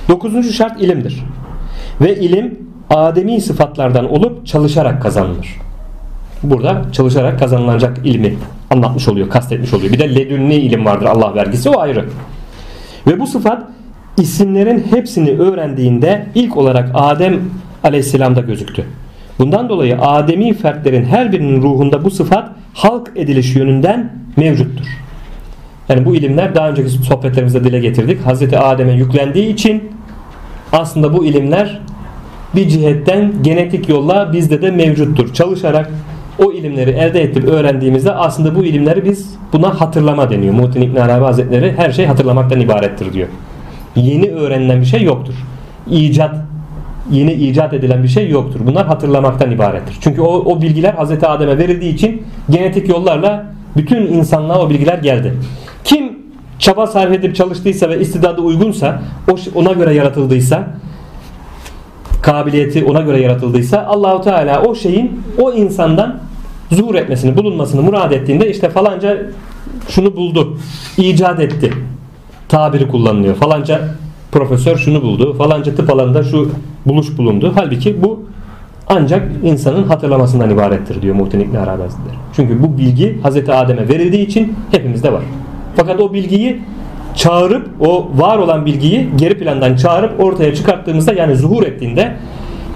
Dokuzuncu şart ilimdir. Ve ilim ademi sıfatlardan olup çalışarak kazanılır. Burada çalışarak kazanılacak ilmi anlatmış oluyor, kastetmiş oluyor. Bir de ledünni ilim vardır Allah vergisi o ayrı. Ve bu sıfat isimlerin hepsini öğrendiğinde ilk olarak Adem aleyhisselamda gözüktü. Bundan dolayı Ademi fertlerin her birinin ruhunda bu sıfat halk ediliş yönünden mevcuttur. Yani bu ilimler daha önceki sohbetlerimizde dile getirdik. Hazreti Adem'e yüklendiği için aslında bu ilimler bir cihetten genetik yolla bizde de mevcuttur. Çalışarak o ilimleri elde edip öğrendiğimizde aslında bu ilimleri biz buna hatırlama deniyor. Muhittin İbn Arabi Hazretleri her şey hatırlamaktan ibarettir diyor. Yeni öğrenilen bir şey yoktur. İcat yeni icat edilen bir şey yoktur. Bunlar hatırlamaktan ibarettir. Çünkü o, o bilgiler Hazreti Adem'e verildiği için genetik yollarla bütün insanlığa o bilgiler geldi. Kim çaba sarf edip çalıştıysa ve istidadı uygunsa, ona göre yaratıldıysa, kabiliyeti ona göre yaratıldıysa Allahu Teala o şeyin o insandan zuhur etmesini, bulunmasını murad ettiğinde işte falanca şunu buldu, icat etti tabiri kullanılıyor. Falanca profesör şunu buldu, falanca tıp alanında şu buluş bulundu. Halbuki bu ancak insanın hatırlamasından ibarettir diyor Muhtin İbn Arabi. Çünkü bu bilgi Hazreti Adem'e verildiği için hepimizde var. Fakat o bilgiyi çağırıp o var olan bilgiyi geri plandan çağırıp ortaya çıkarttığımızda yani zuhur ettiğinde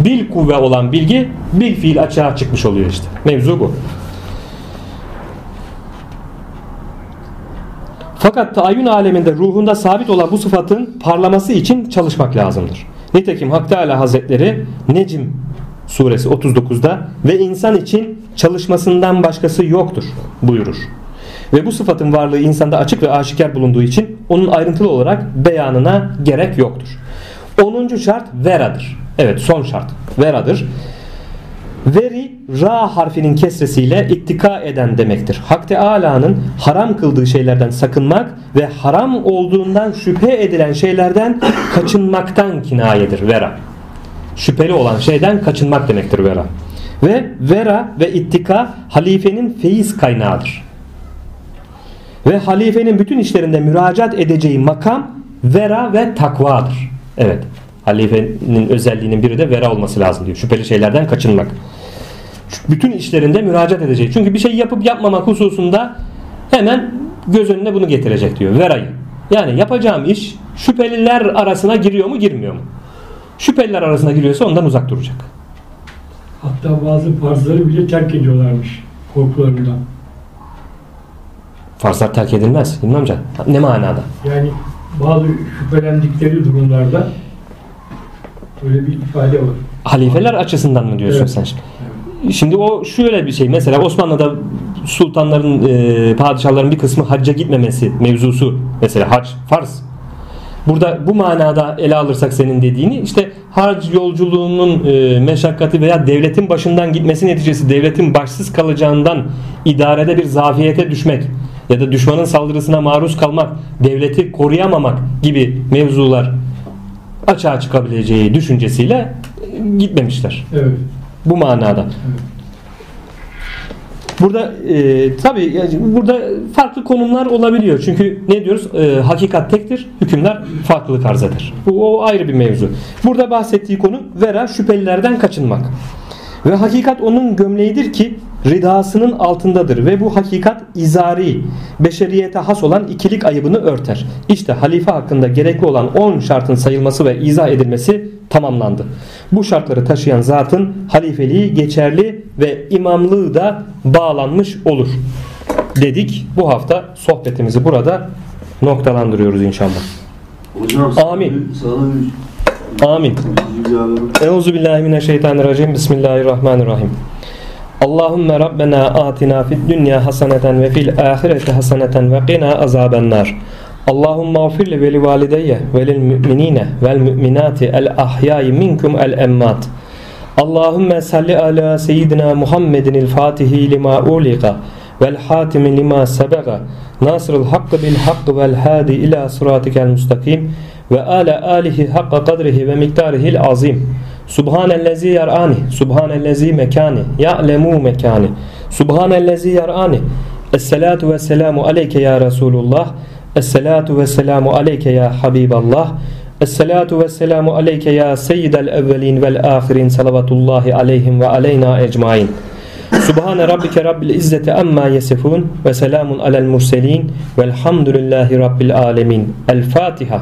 bil kuvve olan bilgi bil fiil açığa çıkmış oluyor işte. Mevzu bu. Fakat tayin aleminde ruhunda sabit olan bu sıfatın parlaması için çalışmak lazımdır. Nitekim Hak Teala Hazretleri Necim suresi 39'da ve insan için çalışmasından başkası yoktur buyurur. Ve bu sıfatın varlığı insanda açık ve aşikar bulunduğu için onun ayrıntılı olarak beyanına gerek yoktur. 10. şart veradır. Evet son şart veradır. Veri ra harfinin kesresiyle ittika eden demektir. Hak Teala'nın haram kıldığı şeylerden sakınmak ve haram olduğundan şüphe edilen şeylerden kaçınmaktan kinayedir vera. Şüpheli olan şeyden kaçınmak demektir vera. Ve vera ve ittika halifenin feyiz kaynağıdır. Ve halifenin bütün işlerinde müracaat edeceği makam vera ve takvadır. Evet. Halifenin özelliğinin biri de vera olması lazım diyor. Şüpheli şeylerden kaçınmak. Bütün işlerinde müracaat edecek. Çünkü bir şey yapıp yapmamak hususunda hemen göz önüne bunu getirecek diyor. Verayı. Yani yapacağım iş şüpheliler arasına giriyor mu girmiyor mu? Şüpheliler arasına giriyorsa ondan uzak duracak. Hatta bazı farzları bile terk ediyorlarmış korkularından. Farzlar terk edilmez. İlmi amca. Ne manada? Yani bazı şüphelendikleri durumlarda öyle bir ifade var. Halifeler açısından mı diyorsun Evet. sen şimdi? Şimdi o şöyle bir şey. Mesela Osmanlı'da sultanların, e, padişahların bir kısmı hacca gitmemesi mevzusu. Mesela hac farz. Burada bu manada ele alırsak senin dediğini işte hac yolculuğunun e, meşakkati veya devletin başından gitmesi neticesi devletin başsız kalacağından idarede bir zafiyete düşmek ya da düşmanın saldırısına maruz kalmak, devleti koruyamamak gibi mevzular açığa çıkabileceği düşüncesiyle e, gitmemişler. Evet. Bu manada. Burada e, tabi yani burada farklı konumlar olabiliyor. Çünkü ne diyoruz? E, hakikat tektir, hükümler farklılık arz eder. Bu o ayrı bir mevzu. Burada bahsettiği konu vera şüphelilerden kaçınmak. Ve hakikat onun gömleğidir ki ridasının altındadır ve bu hakikat izari, beşeriyete has olan ikilik ayıbını örter. İşte halife hakkında gerekli olan 10 şartın sayılması ve izah edilmesi tamamlandı. Bu şartları taşıyan zatın halifeliği geçerli ve imamlığı da bağlanmış olur. Dedik bu hafta sohbetimizi burada noktalandırıyoruz inşallah. Hocam Amin. Amin. Euzu billahi mineşşeytanirracim. Bismillahirrahmanirrahim. Allahümme Rabbena atina fid dünya haseneten ve fil ahireti haseneten ve qina azabennar. Allahümme gfir ve li valideyye ve lil müminine vel müminati el ahyayi minkum el emmat. Allahümme salli ala seyyidina Muhammedin el fatihi lima uliqa vel hatimi lima sebega nasrul hakkı bil hakkı vel hadi ila sıratikel mustakim ve ala alihi hakka kadrihi ve miktarihil azim. Subhanellezi yar'ani, subhanellezi mekani, ya'lemu mekani, subhanellezi yar'ani. Esselatu ve selamu aleyke ya Resulullah, esselatu ve selamu aleyke ya Habiballah, esselatu ve selamu aleyke ya seyyidel evvelin vel ahirin salavatullahi aleyhim ve aleyna ecmain. Subhane rabbike rabbil izzeti amma yesifun ve selamun alel murselin velhamdülillahi rabbil alemin. El Fatiha.